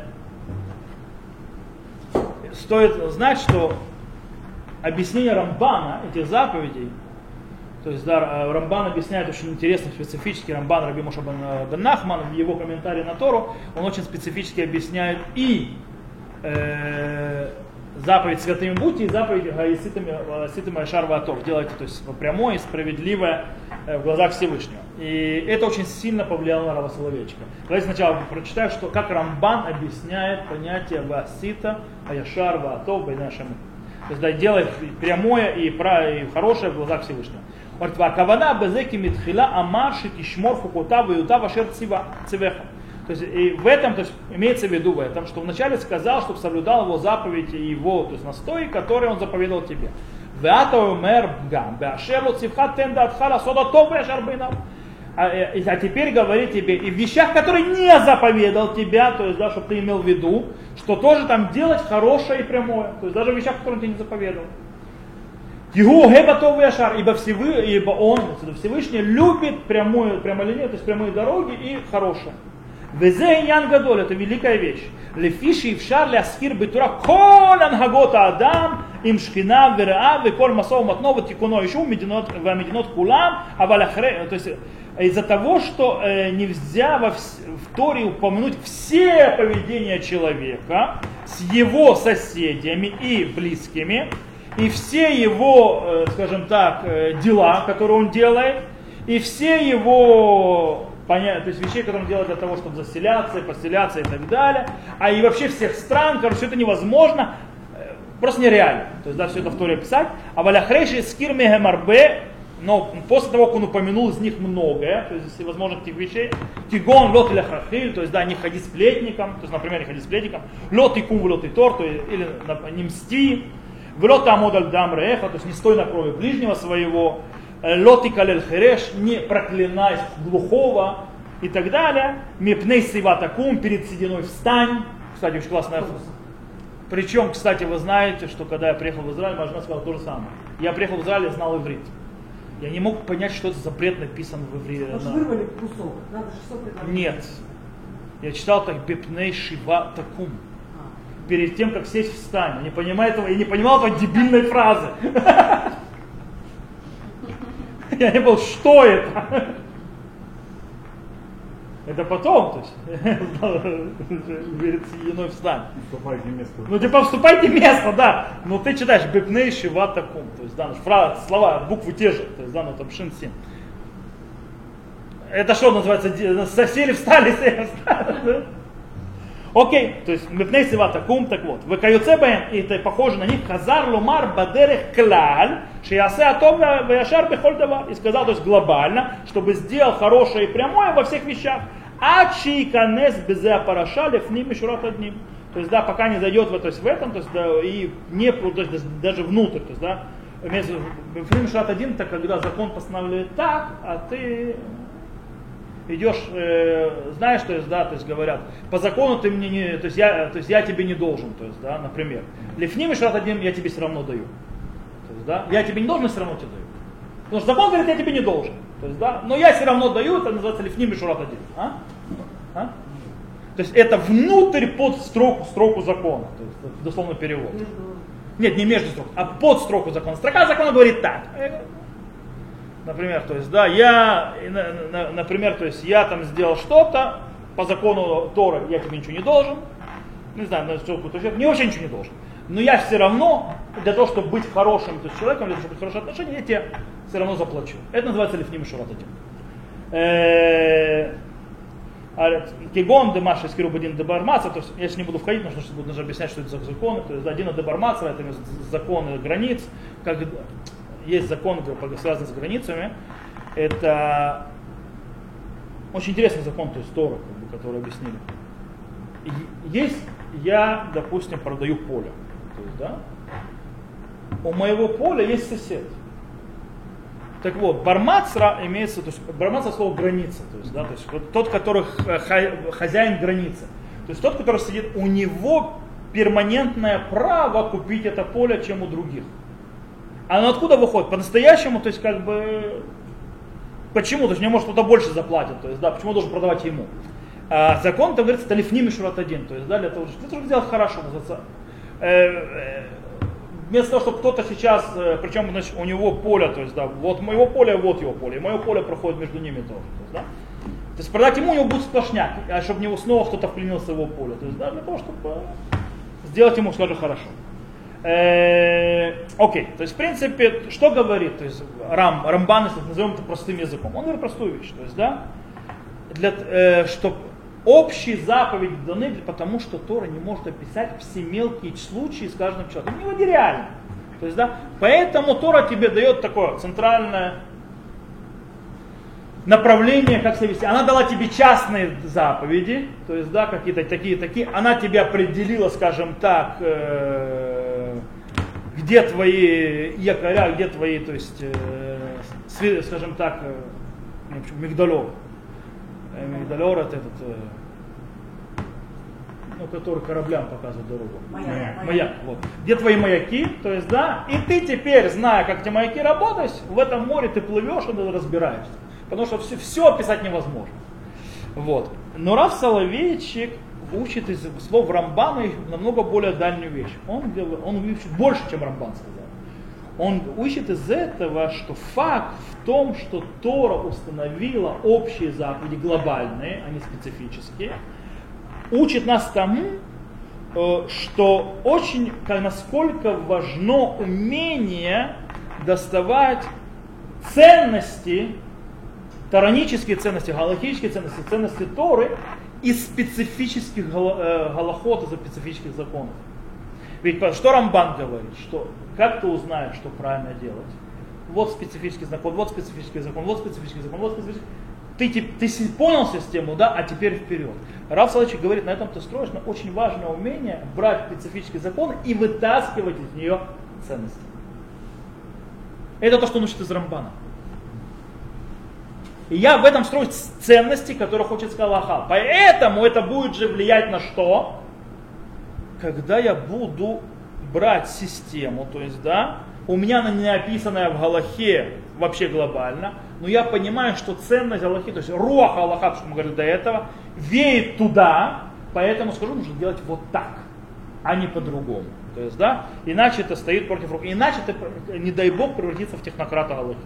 стоит знать, что объяснение Рамбана этих заповедей, То есть, да, Рамбан объясняет очень интересно, специфически, Рамбан Раби Моша бен Нахман в его комментарии на Тору, он очень специфически объясняет и э, заповедь святыми будьте и заповедь Гаиситами Ашар Ватов. Делайте то есть прямое и справедливое э, в глазах Всевышнего. И это очень сильно повлияло на Рава Соловейчика. Давайте сначала прочитаю, что, как Рамбан объясняет понятие Васита, Аяшар, Ватов, Байнашам. То есть делай прямое и, и хорошее в глазах Всевышнего. Говорит, Вакавана безеки митхила амарши кишмор фукута ваюта вашер цивеха. То есть и в этом, то есть имеется в виду в этом, что вначале сказал, чтобы соблюдал его заповеди и его, то есть настои, которые он заповедал тебе. А, э, а теперь говорит тебе и в вещах, которые не заповедал тебя, то есть, да, чтобы ты имел в виду, что тоже там делать хорошее и прямое, то есть даже в вещах, которые ты не заповедал. Его готов яшар, ибо, Всевы, ибо он, Всевышний, любит прямую, прямолинию, то есть прямые дороги и хорошее. Везе гадоль, это великая вещь. Лефиши ившар ляскир битура кол ангагота адам им шхина вераа веколь масов матнова тикуно ишу мединот мединот кулам авалахре. То есть из-за того, что э, нельзя во, в Торе упомянуть все поведения человека с его соседями и близкими, и все его, э, скажем так, э, дела, которые он делает, и все его понять, то есть вещей, которые он делает для того, чтобы заселяться, поселяться и так далее, а и вообще всех стран, короче, все это невозможно, просто нереально. То есть, да, все это в Торе писать. А валяхрейши скир мегемарбе, но после того, как он упомянул из них многое, то есть всевозможных этих вещей, тигон, лот или хахиль, то есть, да, не ходи сплетником, то есть, например, не ходи сплетником, лот и кум, лот и тор, то есть, или не мсти, в лот амодаль дам реха, то есть, не стой на крови ближнего своего, лоти калель хереш, не проклинай глухого и так далее. Мипней сиватакум, перед сединой встань. Кстати, очень классная фраза. Причем, кстати, вы знаете, что когда я приехал в Израиль, моя жена сказала то же самое. Я приехал в Израиль, я знал иврит. Я не мог понять, что это запрет написан в иврите. Вот вырвали кусок, надо же Нет. Я читал так Бепней Шива Такум. Перед тем, как сесть встань. Я не, понимаю этого, я не понимал этого дебильной фразы. Я не был, что это? Это потом, то есть, перед сединой встань. Вступайте место. Ну, типа, вступайте место, да. Но ты читаешь бипней шива таком. То есть, да, ну, фраза, слова, буквы те же. То есть, да, ну, там шин син. Это что называется? Сели, встали, сели, встали. Окей, то есть мипней сивата кум, так вот. В каюцебаем, и это похоже на них, хазар лумар бадерех клаль, шиясе атом ваяшар бехоль дава. И сказал, то есть глобально, чтобы сделал хорошее и прямое во всех вещах. А чейканес безе параша лефним мишурат одним. То есть, да, пока не зайдет в, то есть, в этом, то есть, да, и не, то есть, даже внутрь, то есть, да, Фрим Шат один, это когда закон постановляет так, а ты идешь, э, знаешь, то есть, да, то есть говорят, по закону ты мне не, то есть я, то есть я тебе не должен, то есть, да, например. Лифним и один я тебе все равно даю. То есть, да, я тебе не должен, все равно тебе даю. Потому что закон говорит, я тебе не должен. То есть, да, но я все равно даю, это называется лифним и один. А? А? То есть это внутрь под строку, строку закона, то есть дословно перевод. Нет, не между строк, а под строку закона. Строка закона говорит так. Например, то есть, да, я, например, то есть я там сделал что-то, по закону Торы я тебе ничего не должен, не знаю, на что то не вообще ничего не должен. Но я все равно, для того, чтобы быть хорошим то есть, человеком, для того, чтобы быть хорошие отношения, я тебе все равно заплачу. Это называется лифним шурат один. Э, а, Кигон, Демаша, Скирубадин, Дебармаца, то есть, если не буду входить, потому что буду даже объяснять, что это за законы, то есть, один Дебармаца, это законы границ, как есть закон, связанный с границами, это очень интересный закон, то есть Тора, как бы, который объяснили. Есть, я, допустим, продаю поле. То есть, да? У моего поля есть сосед. Так вот, бармацра имеется, то есть бармацра слово граница, то есть, да, то есть вот тот, который хозяин границы. То есть тот, который сидит, у него перманентное право купить это поле, чем у других. А оно откуда выходит? По-настоящему, то есть как бы, почему? То есть мне может кто-то больше заплатит, то есть да, почему должен продавать ему? А закон, там говорится, талифним шурат один, то есть да, для того, того, чтобы сделать хорошо, называется. Э, э, вместо того, чтобы кто-то сейчас, э, причем значит, у него поле, то есть, да, вот моего поля, вот его поле, и мое поле проходит между ними тоже. То есть, да? то есть продать ему у него будет сплошняк, а чтобы в него снова кто-то вклинился в его поле. То есть, да, для того, чтобы сделать ему, скажем, хорошо. Э, окей, то есть в принципе, что говорит, то есть Рам, Рамбан, если назовем это простым языком, он говорит простую вещь, то есть, да, для, э, чтобы общие заповеди даны, потому что Тора не может описать все мелкие случаи с каждым человеком, не нереально. То есть, да, поэтому Тора тебе дает такое центральное направление, как себя вести. Она дала тебе частные заповеди, то есть, да, какие-то такие, такие. Она тебе определила, скажем так, э, где твои якоря, где твои, то есть, э, скажем так, э. Э, мигдалер это этот, э, ну, который кораблям показывает дорогу. Маяк. Маяк, вот. Где твои маяки, то есть, да, и ты теперь, зная, как эти маяки работают, в этом море ты плывешь и разбираешься потому что все, все описать невозможно. Вот. Но Рав Соловейчик учит из слов Рамбана намного более дальнюю вещь. Он, он учит больше, чем Рамбан сказал. Он учит из этого, что факт в том, что Тора установила общие заповеди, глобальные, а не специфические, учит нас тому, э, что очень, насколько важно умение доставать ценности таранические ценности, галахические ценности, ценности Торы из специфических э, галахот, из специфических законов. Ведь что Рамбан говорит, что как ты узнаешь, что правильно делать? Вот специфический закон, вот специфический закон, вот специфический закон, вот специфический. Ты, ты, ты понял систему, да, а теперь вперед. Раф Салачи говорит, на этом ты строишь, но очень важное умение брать специфический закон и вытаскивать из нее ценности. Это то, что он учит из Рамбана. И я в этом строю ценности, которые хочет Аллаха. Поэтому это будет же влиять на что? Когда я буду брать систему, то есть, да, у меня она не описанная в Галахе вообще глобально, но я понимаю, что ценность Аллахи, то есть руах Аллаха, что мы говорили до этого, веет туда, поэтому скажу, нужно делать вот так, а не по-другому. То есть, да, иначе это стоит против рук, иначе это, не дай бог, превратится в технократа Аллахи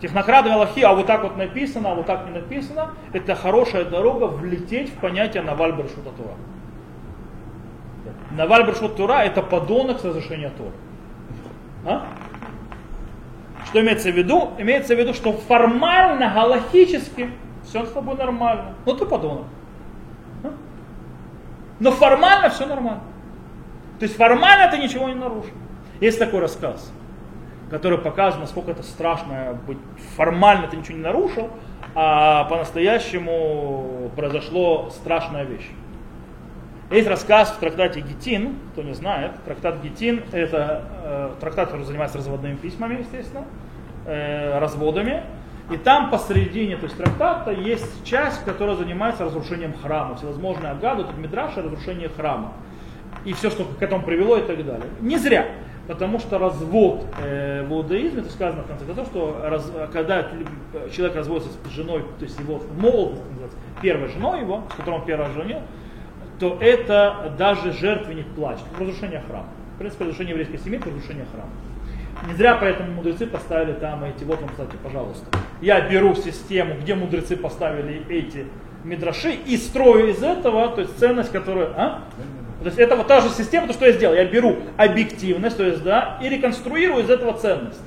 технократы Аллахи, а вот так вот написано, а вот так не написано, это хорошая дорога влететь в понятие Наваль Баршута Тура. Наваль Тура это подонок с разрешения Тора. А? Что имеется в виду? Имеется в виду, что формально, галахически все с тобой нормально. Ну ты подонок. А? Но формально все нормально. То есть формально ты ничего не нарушил. Есть такой рассказ который показывает, насколько это страшно быть. Формально ты ничего не нарушил, а по-настоящему произошло страшная вещь. Есть рассказ в трактате Гетин, кто не знает, трактат Гетин это э, трактат, который занимается разводными письмами, естественно, э, разводами. И там посередине, то есть трактата, есть часть, которая занимается разрушением храма, всевозможные агады, тут Мидраш, разрушение храма. И все, что к этому привело и так далее. Не зря. Потому что развод э, в иудаизме, это сказано в конце концов, что раз, когда человек разводится с женой, то есть его молодость, первой женой его, с которым он первый женил, то это даже жертвенник плачет, разрушение храма. В принципе, разрушение еврейской семьи это разрушение храма. Не зря поэтому мудрецы поставили там эти, вот вам, кстати, пожалуйста. Я беру систему, где мудрецы поставили эти мидраши и строю из этого, то есть ценность, которую... А? То есть это вот та же система, то, что я сделал. Я беру объективность, то есть, да, и реконструирую из этого ценность.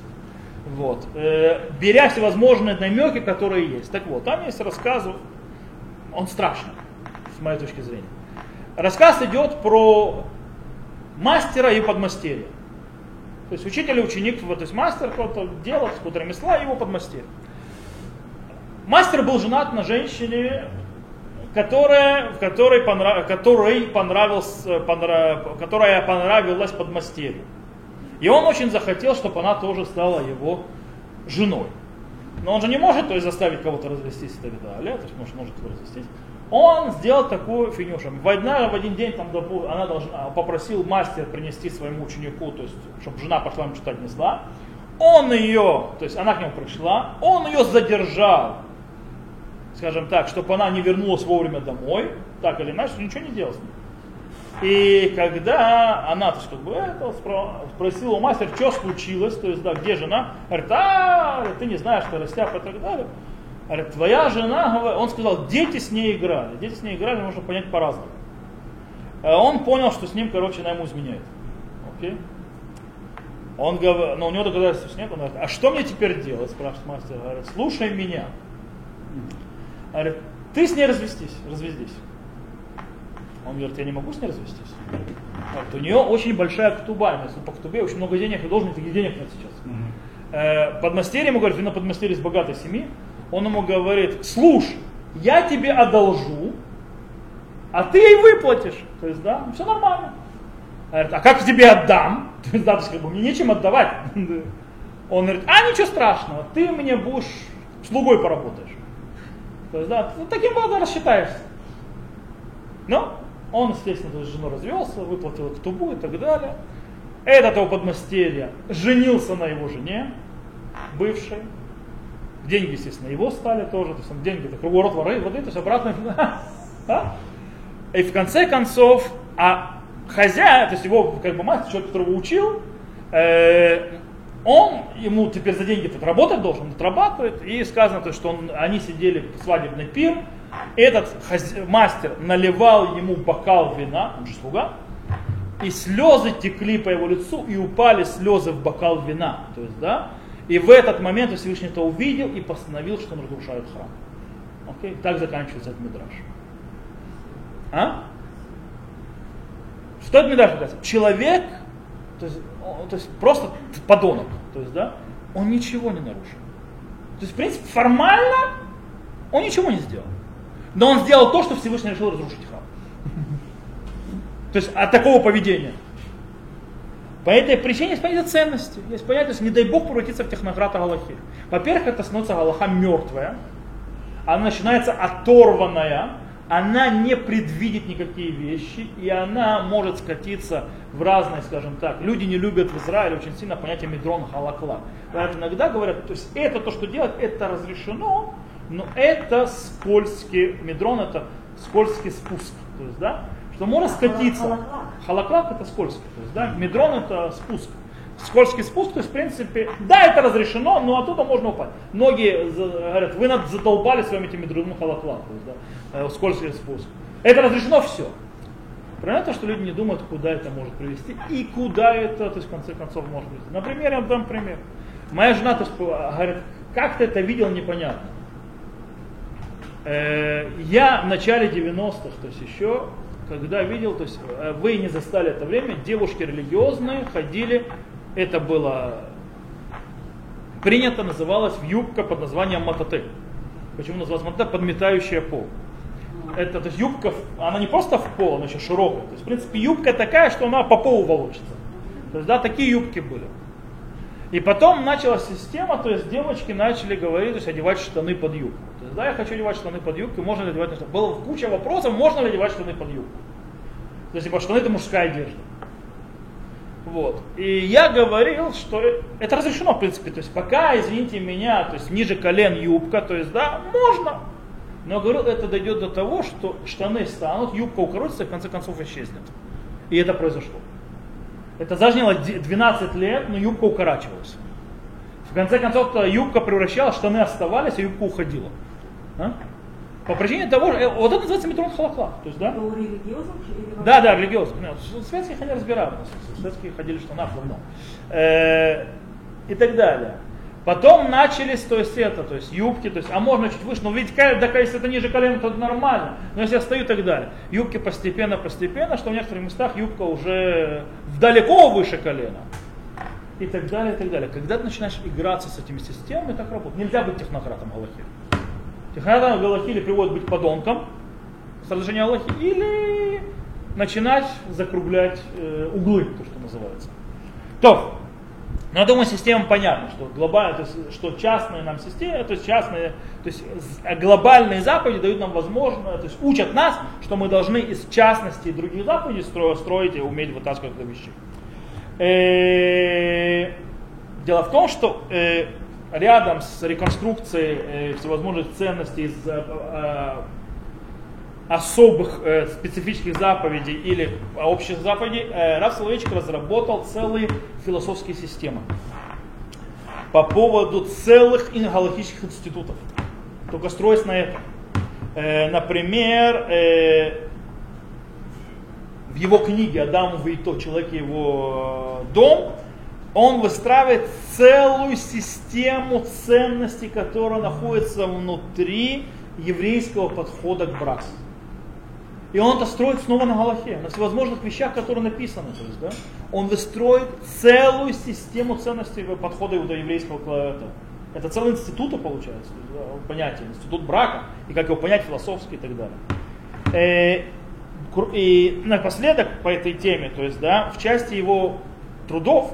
Вот. Э, беря всевозможные намеки, которые есть. Так вот, там есть рассказ, он страшный, с моей точки зрения. Рассказ идет про мастера и подмастерья. То есть учитель и ученик, то есть мастер кто-то делал, какое-то ремесла, его подмастерье. Мастер был женат на женщине, которая, которой, понрав, которой понравился, понрав, которая понравилась подмастерью. И он очень захотел, чтобы она тоже стала его женой. Но он же не может то есть, заставить кого-то развестись и так далее, то есть может, может развестись. Он сделал такую фигню, что в, одна, в один день там, она должна, попросил мастер принести своему ученику, то есть, чтобы жена пошла ему читать несла. Он ее, то есть она к нему пришла, он ее задержал скажем так, чтобы она не вернулась вовремя домой, так или иначе, ничего не делал с ней. И когда она, то есть, как бы, это, спросила у мастера, что случилось, то есть, да, где жена, говорит, а, ты не знаешь, что растяп и так далее. Говорит, твоя жена, он сказал, дети с ней играли. Дети с ней играли, можно понять по-разному. Э, он понял, что с ним, короче, она ему изменяет. Окей? Он говорит, но у него доказательств нет, он говорит, а что мне теперь делать, спрашивает мастер, говорит, слушай меня. Говорит, ты с ней развестись, развестись. Он говорит, я не могу с ней развестись. Говорит, у нее очень большая ктуба, если по ктубе очень много денег, и должен таких денег нет сейчас. Э, подмастерье ему говорит, вы на подмастерье из богатой семьи, он ему говорит, слушай, я тебе одолжу, а ты ей выплатишь. То есть, да, все нормально. Говорит, а как тебе отдам? То есть, да, то есть, как бы, мне нечем отдавать. Он говорит, а ничего страшного, ты мне будешь слугой поработаешь. То есть, да, таким образом рассчитаешься. Ну, он, естественно, то есть, с женой развелся, выплатил их тубу и так далее. Этот его подмастерье женился на его жене, бывшей. Деньги, естественно, его стали тоже, то есть он деньги, это круговорот воды, воды, то есть обратно. А? И в конце концов, а хозяин, то есть его как бы мастер, человек, которого учил, э, он ему теперь за деньги тут работать должен, он отрабатывает, и сказано, то, что он, они сидели в свадебный пир, этот мастер наливал ему бокал вина, он же слуга, и слезы текли по его лицу, и упали слезы в бокал вина. То есть, да, и в этот момент Всевышний это увидел и постановил, что он разрушает храм. Окей? Так заканчивается этот мидраж. А? Что это показывает? Человек, то есть, то есть просто подонок, то есть, да, он ничего не нарушил. То есть, в принципе, формально он ничего не сделал. Но он сделал то, что Всевышний решил разрушить храм. То есть от такого поведения. По этой причине есть понятие ценности. Есть понятие, что не дай бог превратиться в технократа Галахи. Во-первых, это становится Галаха мертвая. Она начинается оторванная она не предвидит никакие вещи, и она может скатиться в разные, скажем так, люди не любят в Израиле очень сильно понятие медрон халакла. Поэтому иногда говорят, то есть это то, что делать, это разрешено, но это скользкий, медрон это скользкий спуск. То есть, да, что можно скатиться. Халаклак это скользкий. То есть, да, медрон это спуск скользкий спуск, то есть, в принципе, да, это разрешено, но оттуда можно упасть. Многие говорят, вы нас задолбали своими этими то есть, да, скользкий спуск. Это разрешено все. То, что люди не думают, куда это может привести и куда это, то есть, в конце концов, может привести. Например, я вам дам пример. Моя жена то говорит, как ты это видел, непонятно. Э, я в начале 90-х, то есть еще, когда видел, то есть э, вы не застали это время, девушки религиозные ходили это было принято, называлась юбка под названием матате. Почему называлась матате? Подметающая пол. Это, то есть юбка, она не просто в пол, она еще широкая. То есть, в принципе, юбка такая, что она по полу волочится. То есть, да, такие юбки были. И потом началась система, то есть девочки начали говорить, то есть одевать штаны под юбку. То есть, да, я хочу одевать штаны под юбку, можно ли одевать штаны. Было куча вопросов, можно ли одевать штаны под юбку. То есть, типа, штаны это мужская одежда. Вот. И я говорил, что это разрешено, в принципе. То есть пока, извините меня, то есть ниже колен юбка, то есть да, можно. Но я говорил, это дойдет до того, что штаны станут, юбка укоротится и в конце концов исчезнет. И это произошло. Это заняло 12 лет, но юбка укорачивалась. В конце концов, юбка превращалась, штаны оставались, а юбка уходила. А? По причине того, что, э, вот это называется метрон халахла. То есть, да? Да, да, религиозных. Светские они разбираются. Светские ходили что на давно. Э, и так далее. Потом начались, то есть это, то есть юбки, то есть, а можно чуть выше, но ведь да, если это ниже колена, то это нормально. Но если я стою и так далее. Юбки постепенно, постепенно, что в некоторых местах юбка уже далеко выше колена. И так далее, и так далее. Когда ты начинаешь играться с этими системами, так работает. Нельзя быть технократом Галахи. Технатом Галахи или приводит быть подонком с разрешения Аллахи, или начинать закруглять э, углы, то, что называется. То, но я думаю, система понятна, что глобально, то есть, что частные нам системы, то есть частные, то есть глобальные заповеди дают нам возможность, то есть учат нас, что мы должны из частности и других заповедей строить, строить и уметь вытаскивать это вещи. Э, дело в том, что э, рядом с реконструкцией э, всевозможных ценностей из особых э, специфических заповедей или общих заповедей, э, Раф Соловейчик разработал целые философские системы по поводу целых галактических институтов, только строясь на этом. Э, например, э, в его книге «Адам Вейто. Человек и его э, дом» он выстраивает целую систему ценностей, которая находится внутри еврейского подхода к браку. И он это строит снова на Галахе, на всевозможных вещах, которые написаны. То есть, да? Он выстроит целую систему ценностей подхода еврейского к Это целый институт получается, да, понятие, институт брака, и как его понять философски и так далее. Э, и напоследок по этой теме, то есть, да, в части его трудов,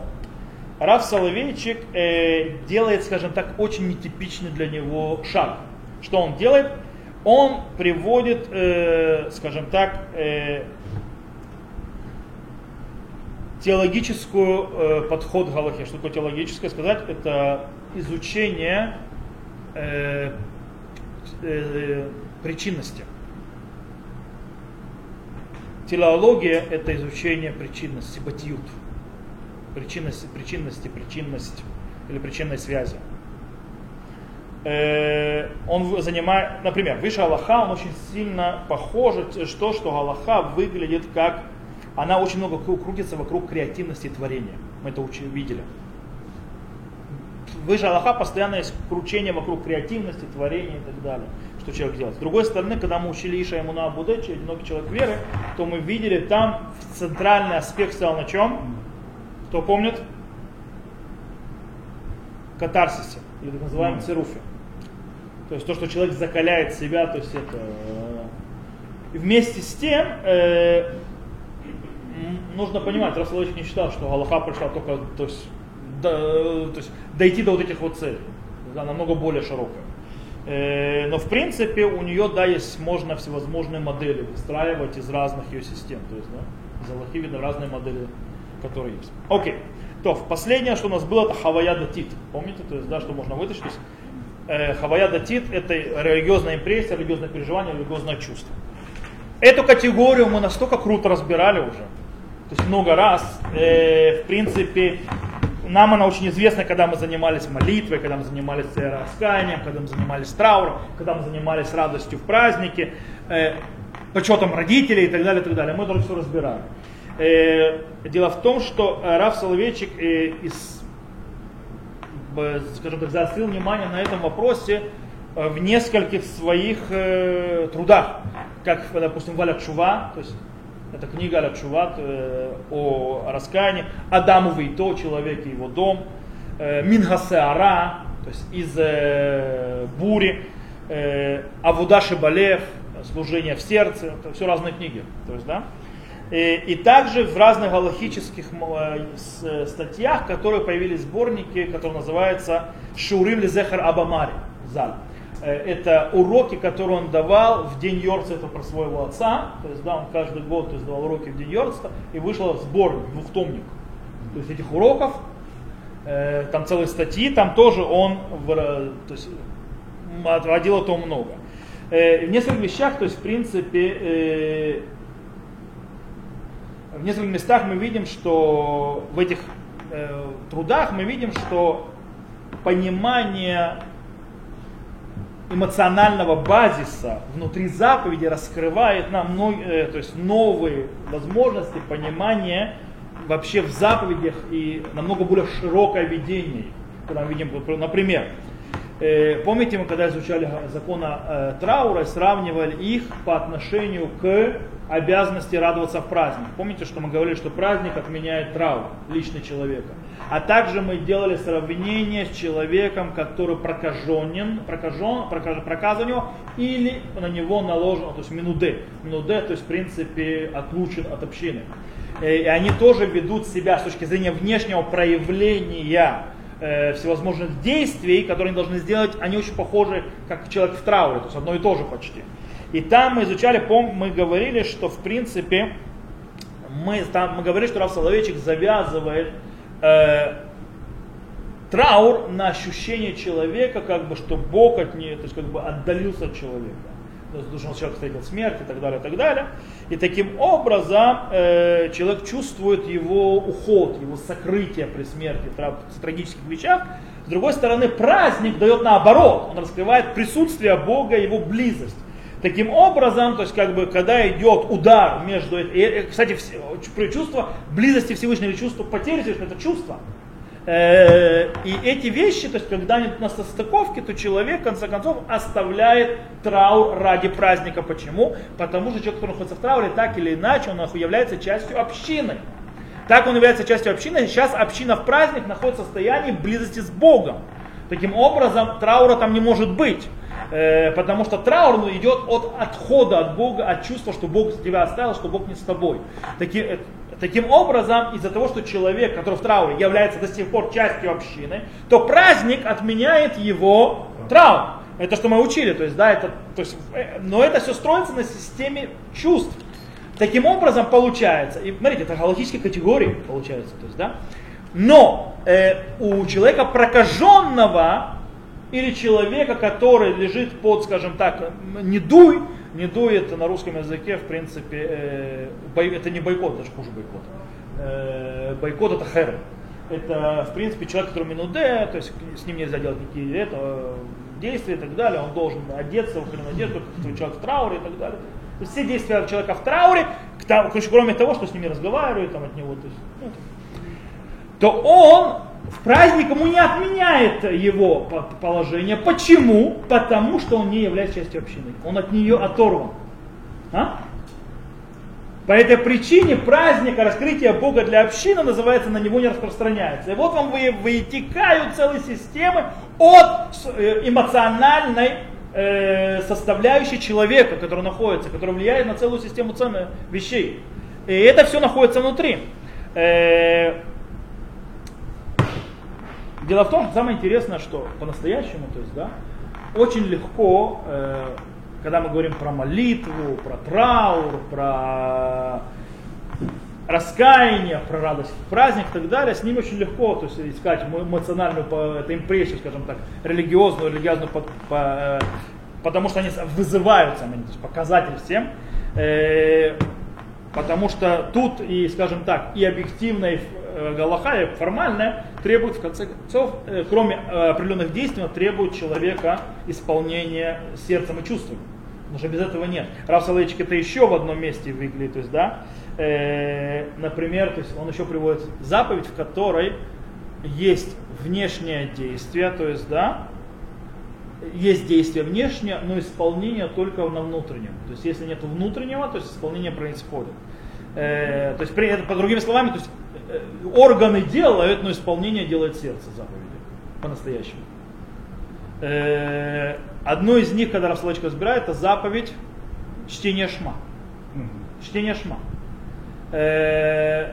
Раф Соловейчик э, делает, скажем так, очень нетипичный для него шаг. Что он делает? Он приводит, э, скажем так, э, теологическую э, подход к Галахе. Что такое теологическое сказать? Это изучение э, э, причинности. Телеология – это изучение причинности, батиют. Причинности, причинности, причинность или причинной связи. Э, он занимает, например, выше Аллаха, он очень сильно похож, что, что Аллаха выглядит как, она очень много крутится вокруг креативности творения. Мы это учили, видели. Выше Аллаха постоянно есть кручение вокруг креативности, творения и так далее, что человек делает. С другой стороны, когда мы учили Иша ему на Абудечи, одинокий человек веры, то мы видели там центральный аспект стоял на чем? Кто помнит? Катарсисе, или так называемом цируфе. То есть то, что человек закаляет себя, то есть это... И вместе с тем, э, нужно понимать, Рафсалович не считал, что Аллаха пришла только, то есть, до, то есть дойти до вот этих вот целей. Она намного более широкая. Э, но в принципе у нее, да, есть, можно всевозможные модели выстраивать из разных ее систем. То есть, да, из Аллахи видно разные модели, которые есть. Окей. То, последнее, что у нас было, это Хавая Датит. Помните, то есть, да, что можно вытащить? Э, Хавая Датит – это религиозная импрессия, религиозное переживание, религиозное чувство. Эту категорию мы настолько круто разбирали уже, то есть много раз. Э, в принципе, нам она очень известна, когда мы занимались молитвой, когда мы занимались раскаянием, когда мы занимались трауром, когда мы занимались радостью в празднике, э, почетом родителей и так далее, и так далее. Мы это все разбирали. Э, дело в том, что Раф Соловейчик э, из скажем так, заострил внимание на этом вопросе э, в нескольких своих э, трудах, как, допустим, Валя Чува, то есть это книга Аля Чува э, о раскаянии, Адаму Вейто, человек и его дом, э, Минхасеара, то есть из э, бури, э, Авуда Шибалев, служение в сердце, это все разные книги. То есть, да? И, и также в разных галахических э, статьях, которые появились сборники, которые называются Шурим Лизехар Абамари. Заль. Э, это уроки, которые он давал в день Йорца, это про своего отца. То есть, да, он каждый год то есть, давал уроки в день Йорца, и вышел сборник, двухтомник. То есть этих уроков, э, там целые статьи, там тоже он в, то есть, отводил этому много. в нескольких вещах, то есть, в принципе, в нескольких местах мы видим, что в этих э, трудах мы видим, что понимание эмоционального базиса внутри заповеди раскрывает нам э, то есть новые возможности понимания вообще в заповедях и намного более широкое видение. Когда мы видим, например, э, помните, мы когда изучали закон э, траура, сравнивали их по отношению к обязанности радоваться в праздник. Помните, что мы говорили, что праздник отменяет траур лично человека. А также мы делали сравнение с человеком, который прокаженен, прокажен, прокаж, проказ у него, или на него наложено, то есть минуде. Минуде, то есть в принципе отлучен от общины. Э, и они тоже ведут себя с точки зрения внешнего проявления э, всевозможных действий, которые они должны сделать, они очень похожи, как человек в трауре, то есть одно и то же почти. И там мы изучали, пом, мы говорили, что в принципе, мы, там, мы говорили, что Раф Соловейчик завязывает э, траур на ощущение человека, как бы, что Бог от нее, то есть как бы отдалился от человека. Должен человек встретил смерть и так далее, и так далее. И таким образом э, человек чувствует его уход, его сокрытие при смерти, в трагических вещах. С другой стороны, праздник дает наоборот, он раскрывает присутствие Бога, его близость. Таким образом, то есть как бы, когда идет удар между, и, кстати, чувство близости Всевышнего чувство потери Всевышнего, это чувство. Э, и эти вещи, то есть когда они на состыковке, то человек в конце концов оставляет траур ради праздника. Почему? Потому что человек, который находится в трауре, так или иначе, он является частью общины. Так он является частью общины. Сейчас община в праздник находится в состоянии близости с Богом. Таким образом, траура там не может быть. Э, потому что траур ну, идет от отхода от Бога, от чувства, что Бог тебя оставил, что Бог не с тобой. Таки, э, Таким образом, из-за того, что человек, который в трауре, является до сих пор частью общины, то праздник отменяет его траур. Это что мы учили, то есть, да, это, то есть, э, но это все строится на системе чувств. Таким образом получается, и смотрите, это галактические категории получается, то есть, да, но э, у человека прокаженного или человека, который лежит под, скажем так, недуй, не дует на русском языке, в принципе, э, это не бойкот, даже хуже бойкот. Э, бойкот это хер. Это, в принципе, человек, который минуде, то есть с ним нельзя делать никакие это, действия и так далее, он должен одеться, в одежду, как человек в трауре и так далее. То есть все действия человека в трауре, кроме того, что с ними разговаривают, там от него, то, есть, ну, то он в праздник ему не отменяет его положение. Почему? Потому что он не является частью общины. Он от нее оторван. А? По этой причине праздника раскрытия Бога для общины называется, на него не распространяется. И вот вам вытекают целые системы от э, эмоциональной э, составляющей человека, который находится, который влияет на целую систему ценных вещей. И это все находится внутри. Э, Дело в том, самое интересное, что по-настоящему, то есть, да, очень легко, э, когда мы говорим про молитву, про траур, про раскаяние, про радость, праздник и так далее, с ним очень легко то есть, искать эмоциональную, это импрессию, скажем так, религиозную, религиозную, по, по, э, потому что они вызываются, то есть показатель всем. Э, потому что тут и, скажем так, и объективная э, галаха, и формальная, требует в конце концов, э, кроме э, определенных действий, требует человека исполнения сердцем и чувством. Потому что без этого нет. Рав Салейчик это еще в одном месте выглядит, то есть, да, э, например, то есть он еще приводит заповедь, в которой есть внешнее действие, то есть, да, есть действие внешнее, но исполнение только на внутреннем. То есть если нет внутреннего, то есть исполнение происходит. Э, то есть, при, по другими словами, то есть, э, органы делают, но исполнение делает сердце заповеди. По-настоящему. Э, одно из них, когда Рафсалочка разбирает, это заповедь чтения шма. Чтение шма. Э,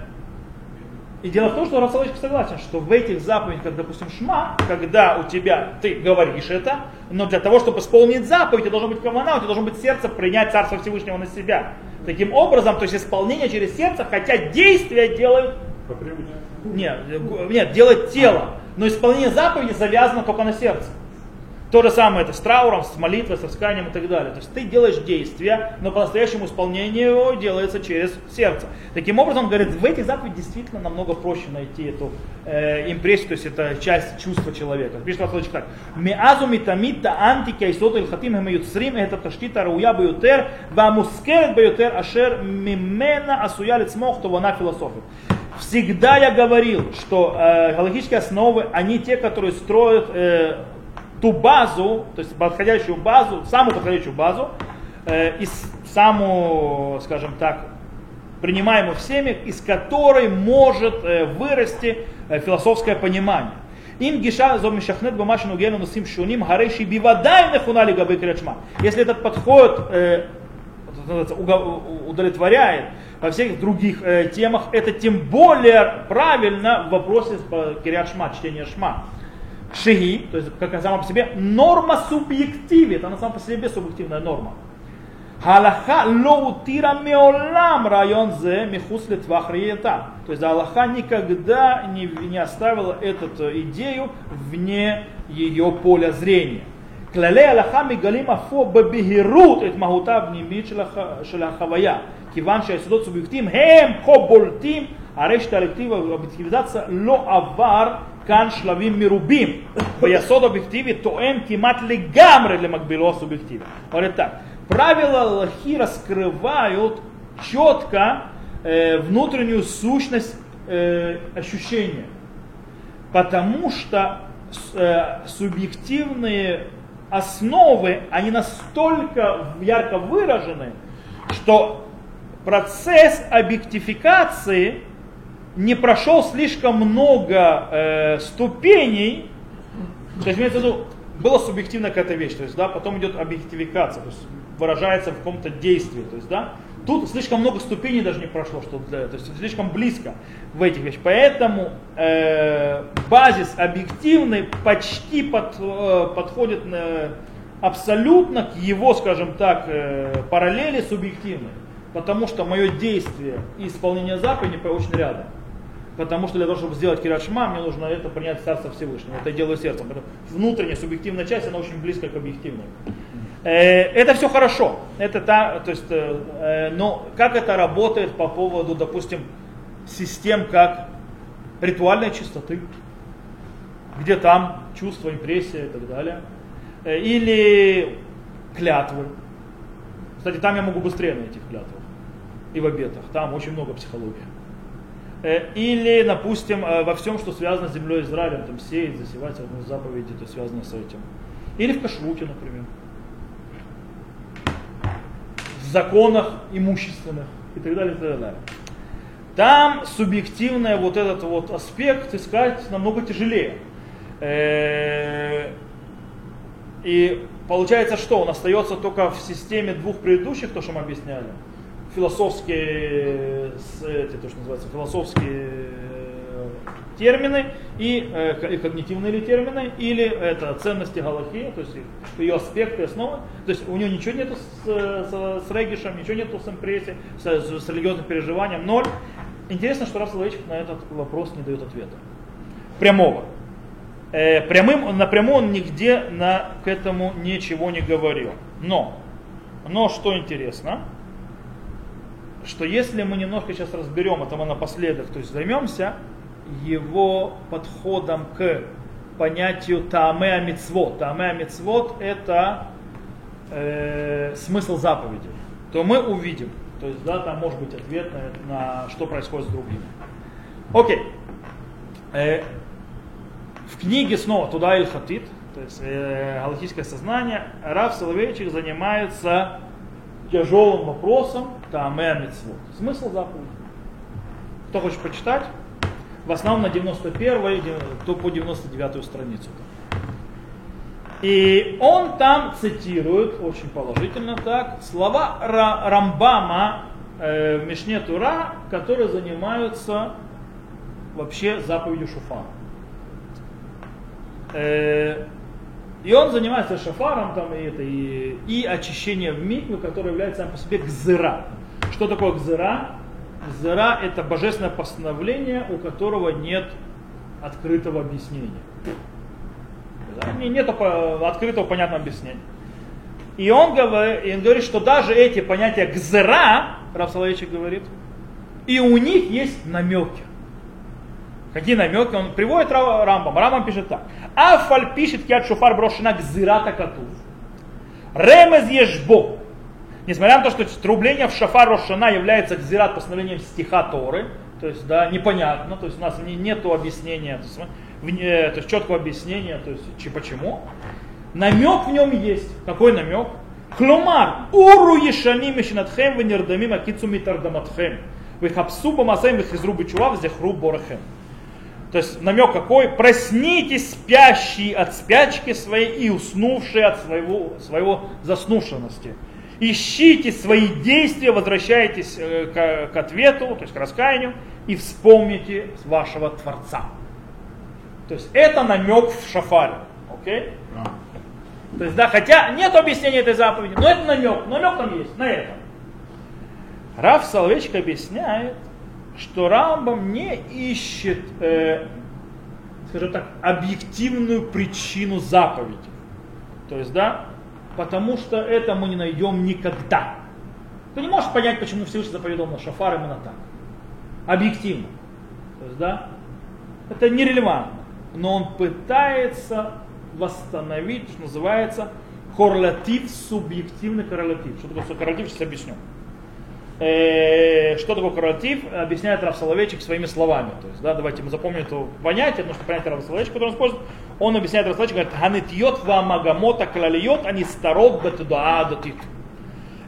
и дело в том, что Рафсалочка согласен, что в этих заповедях, как, допустим, шма, когда у тебя, ты говоришь это, но для того, чтобы исполнить заповедь, у тебя должно быть кавана, у тебя должно быть сердце принять Царство Всевышнего на себя. Таким образом, то есть исполнение через сердце, хотя действия делают... Нет, нет, делает тело. Но исполнение заповеди завязано только на сердце. То же самое это с трауром, с молитвой, с раскаянием и так далее. То есть ты делаешь действия, но по-настоящему исполнение его делается через сердце. Таким образом, он говорит, в этих заповедях действительно намного проще найти эту э, импрессию, то есть это часть чувства человека. Пишет Василович так. Меазу митамита антика и сота илхатим хемаюцрим это таштита рауя баютер, вамускерет баютер ашер мимена асуя лицмох това философия. Всегда я говорил, что э, галактические основы, они те, которые строят э, ту базу, то есть подходящую базу, самую подходящую базу, э, из самую, скажем так, принимаемую всеми, из которой может э, вырасти э, философское понимание. Им гиша зомишахнет бумашину гену носим шуним гарейши бивадай нехунали габы крячма. Если этот подход э, удовлетворяет во всех других э, темах, это тем более правильно в вопросе Кириат Шма, чтения Шма. Шиги, то есть как сама по себе, норма субъективит, это на самом по себе субъективная норма. Аллаха лоутира меолам район зе михус литвах То есть Аллаха никогда не, не оставила эту идею вне ее поля зрения. כללי הלכה מגלים אף הוא בבהירות את מהותה הפנימית של, הח... של החוויה, כיוון שהיסודות הסובייקטיים הם כה בולטים, הרי שתלקטיב האובייקטיביזציה לא עבר כאן שלבים מרובים, ויסוד אוביективе תואם כמעט לגמרי למקבילו הסубъективе. Говорит так, правила Аллахи раскрывают четко э, внутреннюю сущность э, ощущения, потому что э, субъективные основы, они настолько ярко выражены, что процесс объектификации не прошел слишком много э, ступеней, то есть имеется в виду, была субъективная какая-то вещь, то есть, да, потом идет объектификация, то есть выражается в каком-то действии, то есть, да, тут слишком много ступеней даже не прошло, что для, то есть слишком близко в этих вещах, поэтому э, базис объективный почти под, э, подходит на, абсолютно к его, скажем так, э, параллели субъективной, потому что мое действие и исполнение заповеди очень рядом потому что для того, чтобы сделать кирашма, мне нужно это принять Царство Всевышнего. Это я делаю сердцем. Поэтому внутренняя субъективная часть, она очень близка к объективной. Э, это все хорошо. Это та, то есть, э, э, но как это работает по поводу, допустим, систем как ритуальной чистоты, где там чувство, импрессия и так далее, или клятвы. Кстати, там я могу быстрее найти в клятвах и в обетах. Там очень много психологии. Или, допустим, во всем, что связано с землей Израилем, там сеять, засевать, одну заповеди, то связано с этим. Или в кашруте, например. Законах имущественных и так далее, и так далее. Там субъективный вот этот вот аспект искать намного тяжелее. Э, и получается, что он остается только в системе двух предыдущих, то, что мы объясняли философские, эти, то, что называется, философские э, термины и, э, когнитивные ли термины, или это ценности Галахи, то есть ее аспекты, основы. То есть у нее ничего нету с, с, с регишем, ничего нету с импрессией, с, с религиозным переживанием, ноль. Интересно, что Раф на этот вопрос не дает ответа. Прямого. Э, прямым, напрямую он нигде на, к этому ничего не говорил. Но, но что интересно, что если мы немножко сейчас разберем, это мы напоследок, то есть займемся его подходом к понятию таамеа мицвод. Таамеа мицвод это э, смысл заповеди. То мы увидим, то есть да, там может быть ответ на, на что происходит с другими. Окей. Э, в книге снова Туда Иль Хатит, то есть э, галактическое сознание, Раф Соловейчик занимается тяжелым вопросом Тааме Мицвот. Смысл заповеди. Кто хочет почитать? В основном на 91 то по 99 страницу. И он там цитирует, очень положительно так, слова Рамбама э, Мишне Тура, которые занимаются вообще заповедью Шуфа. Э, и он занимается шафаром там, и, это, и, и очищением в микве, которое является сам по себе гзыра. Что такое гзыра? Гзыра это божественное постановление, у которого нет открытого объяснения. Нет открытого понятного объяснения. И он, говорит, что даже эти понятия гзыра, Рав Соловейчик говорит, и у них есть намеки. Какие намеки? Он приводит Рамбам. Рамбам пишет так. Афаль пишет кят шуфар брошена к зирата катув. Ремез ешбо. Несмотря на то, что трубление в шафар Рошана является гзират постановлением стиха Торы, то есть, да, непонятно, то есть у нас не, нету объяснения, то есть, в, то есть четкого объяснения, то есть чи, почему. Намек в нем есть. Какой намек? Клумар, уру ешани мешинатхем венердамим акицу митардаматхем. Вихапсу бамасаем вихизру бичува взехру борахем. То есть намек какой? Проснитесь, спящие от спячки своей и уснувшие от своего, своего заснушенности. Ищите свои действия, возвращайтесь э, к, к ответу, то есть к раскаянию, и вспомните вашего Творца. То есть это намек в шафаре. Okay? То есть, да, хотя нет объяснения этой заповеди, но это намек, намек там есть, на этом. Раф Соловейчик объясняет, что Рамбам не ищет, э, скажем так, объективную причину заповеди. То есть, да, потому что это мы не найдем никогда. Ты не можешь понять, почему Всевышний заповедал на шафар именно так. Объективно. То есть, да, это нерелевантно. Но он пытается восстановить, что называется, коррелатив, субъективный коррелатив. Что такое коррелатив, сейчас объясню. Э, что такое коррелатив, объясняет Раф Соловейчик своими словами. То есть, да, давайте мы запомним это понятие, потому что понятие Раф Соловейчик, которое он использует, он объясняет Раф Соловейчик, говорит, ханитьот ва магамота клалиот, они старот бетудуадотит.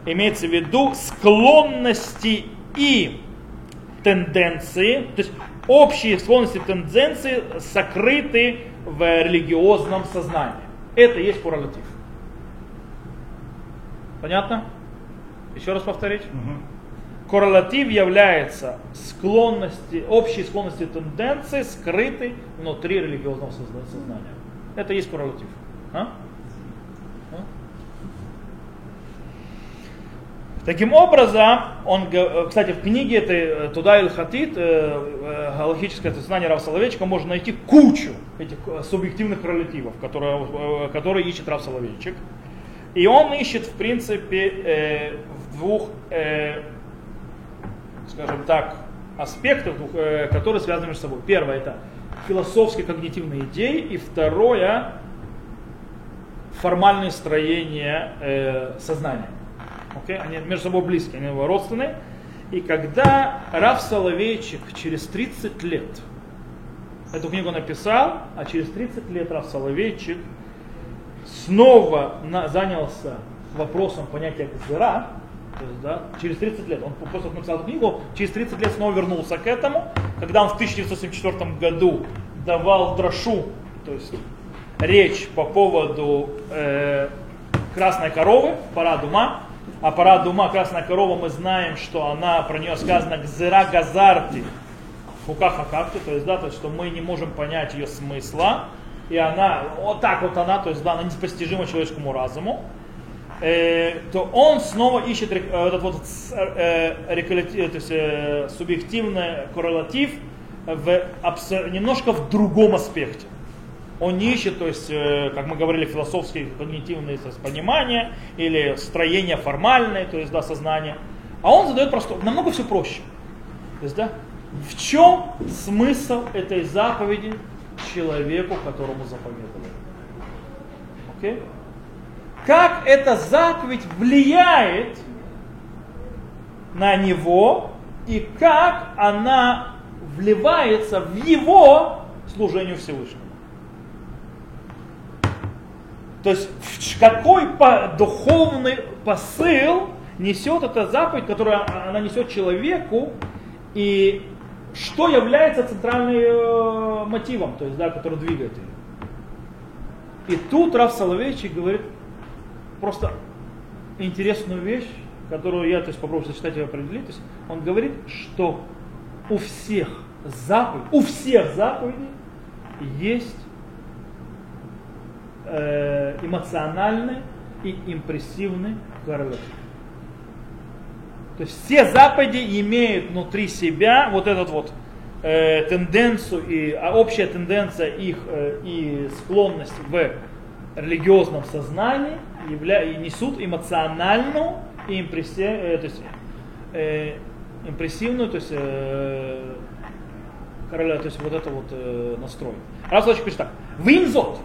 Имеется в виду склонности и тенденции, то есть общие склонности и тенденции сокрыты в религиозном сознании. Это есть коррелатив. Понятно? Еще раз повторить. Угу. Коррелатив является склонности, общей склонности тенденции, скрытой внутри религиозного сознания. Это и есть коррелатив. А? А? Таким образом, он, кстати, в книге этой Туда Иль Хатит, галактическое сознание Рав Соловейчика, можно найти кучу этих субъективных коррелативов, которые, которые ищет Рав Соловейчик. И он ищет, в принципе, э, в двух, э, скажем так, аспектах, э, которые связаны между собой. Первое это философские когнитивные идеи, и второе формальное строение э, сознания. Okay? Они между собой близкие, они его родственные. И когда Раф Соловейчик через 30 лет эту книгу написал, а через 30 лет Раф Соловейчик снова на, занялся вопросом понятия Гзера, то есть, да, через 30 лет, он после того, написал книгу, через 30 лет снова вернулся к этому, когда он в 1974 году давал дрошу, то есть речь по поводу э, красной коровы, парад ума, а парад ума, красная корова, мы знаем, что она, про нее сказано «гзера газарти», хукаха какты, то есть, да, то есть, что мы не можем понять ее смысла, и она, вот так вот она, то есть да, она непостижима человеческому разуму, э, то он снова ищет э, этот вот э, то есть субъективный коррелатив в, немножко в другом аспекте. Он не ищет, то есть, как мы говорили, философские когнитивные понимания или строение формальное, то есть, да, сознание. А он задает просто, намного все проще. То есть, да, в чем смысл этой заповеди человеку, которому заповедовали. Okay? Как эта заповедь влияет на него и как она вливается в его служение Всевышнему. То есть какой духовный посыл несет эта заповедь, которую она несет человеку, и что является центральным э, мотивом, то есть, да, который двигает ее. И тут Раф Соловейчик говорит просто интересную вещь, которую я то есть, попробую сочетать и определить. То есть, он говорит, что у всех заповедей, у всех заповедей есть э, эмоциональный и импрессивный коррелатив. То есть все заповеди имеют внутри себя вот этот вот э, тенденцию и а общая тенденция их э, и склонность в религиозном сознании явля, несут эмоциональную и импресси, э, то есть, э, импрессивную, то есть, э, короля, то есть вот это вот э, настрой. Раз пишет так. Винзот.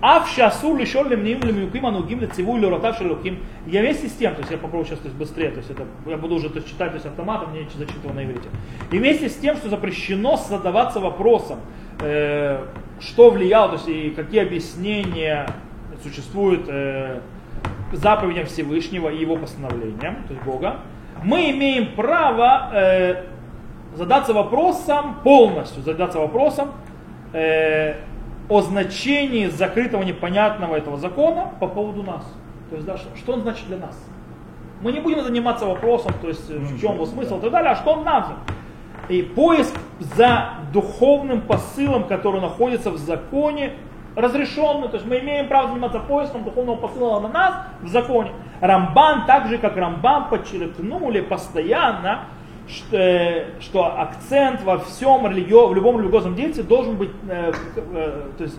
Ав шасур лишол лемним лемюким анугим лециву или ротав шелуким. Я вместе с тем, то есть я попробую сейчас то есть, быстрее, то есть это, я буду уже то есть, читать то есть, автоматом, мне зачитывал на иврите. И вместе с тем, что запрещено задаваться вопросом, э, что влияло, то есть и какие объяснения существуют э, заповедям Всевышнего и его постановлениям, то есть Бога, мы имеем право э, задаться вопросом полностью, задаться вопросом, э, о значении закрытого непонятного этого закона по поводу нас. То есть, да, что, что он значит для нас. Мы не будем заниматься вопросом, то есть в чем его смысл и так далее, а что он нам. И поиск за духовным посылом, который находится в законе, разрешенный. То есть мы имеем право заниматься поиском духовного посыла на нас в законе. Рамбан, так же как Рамбан подчеркнули постоянно, что, э, что акцент во всем религио, в любом религиозном действии должен быть, э, э, то есть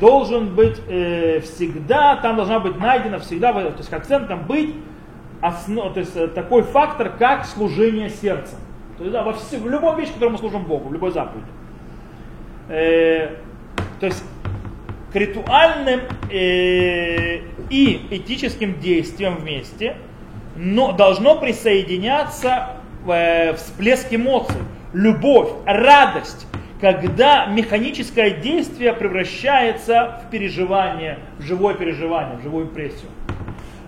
должен быть всегда, там должна быть найдена всегда, то есть как центром быть основ, то есть, такой фактор, как служение сердцем. То есть да, во все, в любой вещи, которой мы служим Богу, в любой заповеди. То есть к ритуальным э, и этическим действиям вместе но должно присоединяться э, всплеск эмоций, любовь, радость, когда механическое действие превращается в переживание, в живое переживание, в живую импрессию.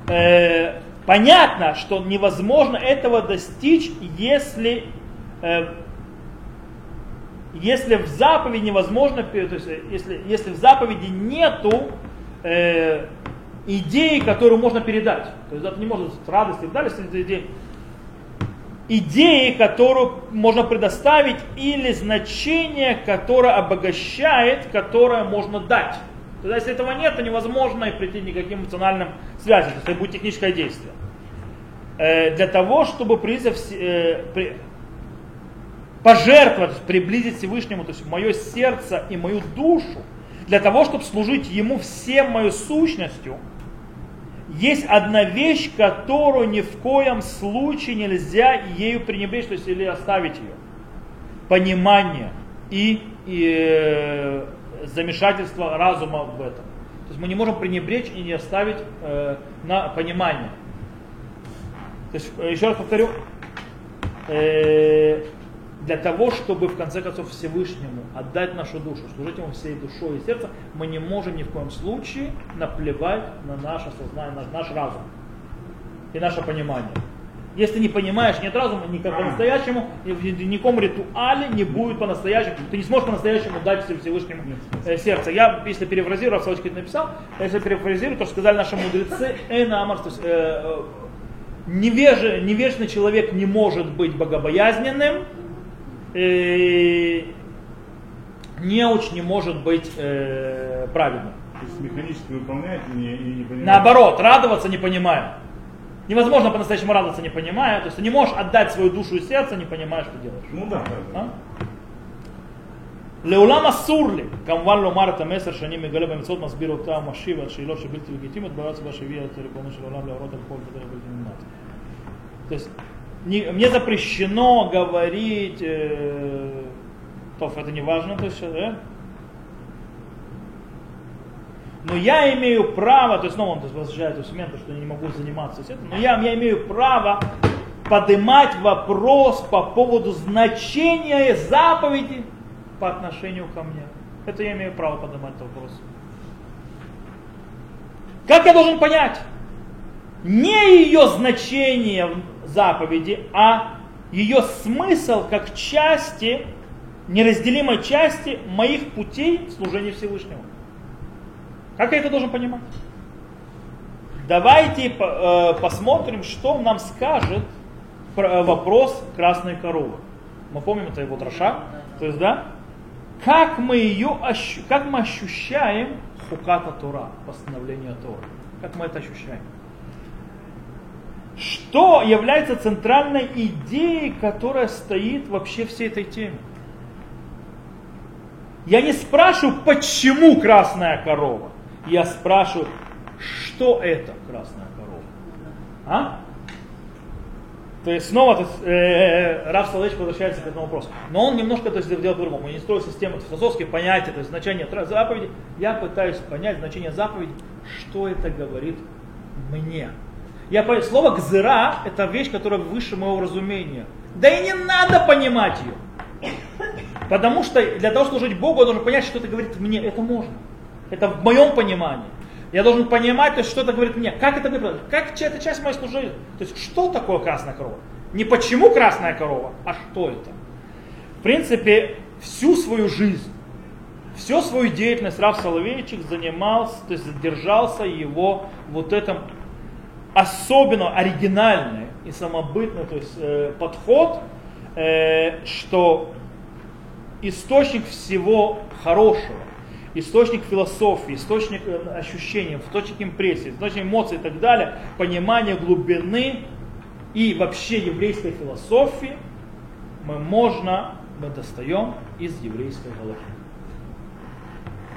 Э, понятно, что невозможно этого достичь, если э, если в заповеди невозможно, то есть если, если в заповеди нету э, идеи, которую можно передать. То есть это не может быть радость и так далее, это идеи. Идеи, которую можно предоставить, или значение, которое обогащает, которое можно дать. То есть, если этого нет, то невозможно и прийти никаким эмоциональным связям. То есть это будет техническое действие. Э, для того, чтобы призыв, э, при, пожертвовать, приблизить Всевышнему, то есть мое сердце и мою душу, для того, чтобы служить Ему всем мою сущностью, есть одна вещь, которую ни в коем случае нельзя ею пренебречь, то есть или оставить ее. Понимание и, и э, замешательство разума в этом. То есть мы не можем пренебречь и не оставить э, на понимание. То есть, э, еще раз повторю, э, для того, чтобы в конце концов Всевышнему отдать нашу душу, служить ему всей душой и сердцем, мы не можем ни в коем случае наплевать на наше сознание, на наш разум и наше понимание. Если не понимаешь, нет разума, никак по-настоящему, в никаком ритуале не будет по-настоящему. Ты не сможешь по-настоящему дать Всевышнему э, сердце. Я, если перефразирую, Равсовочкин написал, если перефразирую, то, что сказали наши мудрецы, Эйна Амар, то есть, э, э, невеж, невежный человек не может быть богобоязненным, э, неуч не может быть э, праведным. То есть механически выполнять и не, и не понимать. Наоборот, радоваться не понимая. Невозможно по-настоящему радоваться не понимая. То есть ты не можешь отдать свою душу и сердце, не понимая, что делаешь. Ну да, да. А? לעולם אסור לי, כמובן לומר את המסר שאני מגלה במצוות מסביר אותה ומשיב על שאלות שבלתי לגיטימיות בארץ בה שהביאה את ריבונו של עולם להורות על כל בדרך בלתי נמנעת. Не, мне запрещено говорить, э, то это не важно, то есть, да? но я имею право, то есть снова он возвращает момент, что я не могу заниматься этим, но я, я имею право поднимать вопрос по поводу значения заповеди по отношению ко мне. Это я имею право поднимать этот вопрос. Как я должен понять? Не ее значение заповеди, а ее смысл как части, неразделимой части моих путей служения Всевышнему. Как я это должен понимать? Давайте э, посмотрим, что нам скажет э, вопрос красной коровы. Мы помним, это его троша. То есть, да, как мы ее как мы ощущаем хуката Тура, постановление Тора. Как мы это ощущаем? Что является центральной идеей, которая стоит вообще всей этой теме? Я не спрашиваю, почему красная корова. Я спрашиваю, что это красная корова? А? То есть снова то есть, э, Раф Соловейчик возвращается к этому вопросу. Но он немножко то есть, делает по-другому. Он не строит систему философских понятий, то есть значение заповеди. Я пытаюсь понять значение заповеди, что это говорит мне. Я понял, слово гзыра это вещь, которая выше моего разумения. Да и не надо понимать ее. Потому что для того, чтобы служить Богу, я должен понять, что это говорит мне. Это можно. Это в моем понимании. Я должен понимать, то есть, что это говорит мне. Как это говорит? Как это часть моей служения? То есть, что такое красная корова? Не почему красная корова, а что это? В принципе, всю свою жизнь, всю свою деятельность Рав Соловейчик занимался, то есть держался его вот этом особенно оригинальный и самобытный то есть, э, подход, э, что источник всего хорошего, источник философии, источник э, ощущений, источник импрессии, источник эмоций и так далее, понимание глубины и вообще еврейской философии мы можно, мы достаем из еврейской головы.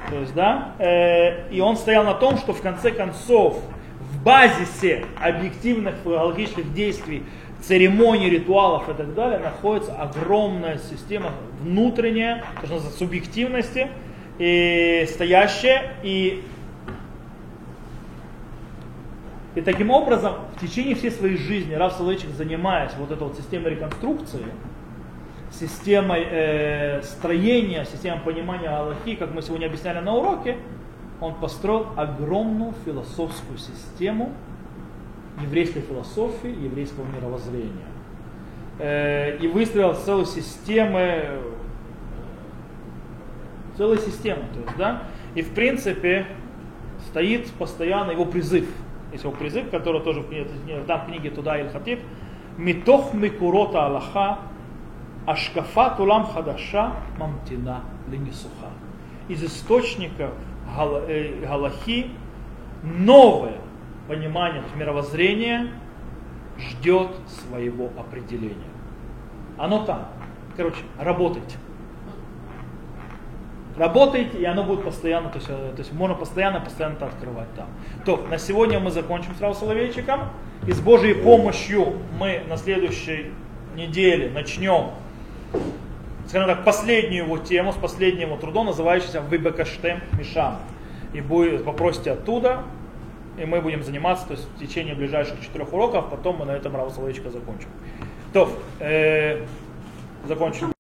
То есть, да, э, и он стоял на том, что в конце концов в базисе объективных филологических действий, церемоний, ритуалов и так далее находится огромная система внутренняя, то, что называется, субъективности, и стоящая, и и таким образом, в течение всей своей жизни Раф Соловейчик, занимаясь вот этой вот системой реконструкции, системой э, строения, системой понимания Аллахи, как мы сегодня объясняли на уроке, он построил огромную философскую систему еврейской философии, еврейского мировоззрения. Э, и выстроил целую систему, целую систему, то есть, да, и в принципе стоит постоянно его призыв – есть его призыв, который тоже в, там в книге Туда или Хатиб, Митох Микурота Аллаха, Ашкафа Тулам Хадаша Мамтина Ленисуха. Из источников э, Галахи новое понимание, мировоззрения ждет своего определения. Оно там. Короче, работайте работаете, и оно будет постоянно, то есть, э, то есть можно постоянно, постоянно это открывать там. То, на сегодня мы закончим сразу Соловейчиком, и с Божьей помощью мы на следующей неделе начнем, скажем так, последнюю его тему, с последнего труда, называющийся Выбекаштем Мишам. И будет, попросите оттуда, и мы будем заниматься то есть, в течение ближайших четырех уроков, потом мы на этом Рава закончим. То, э, закончим.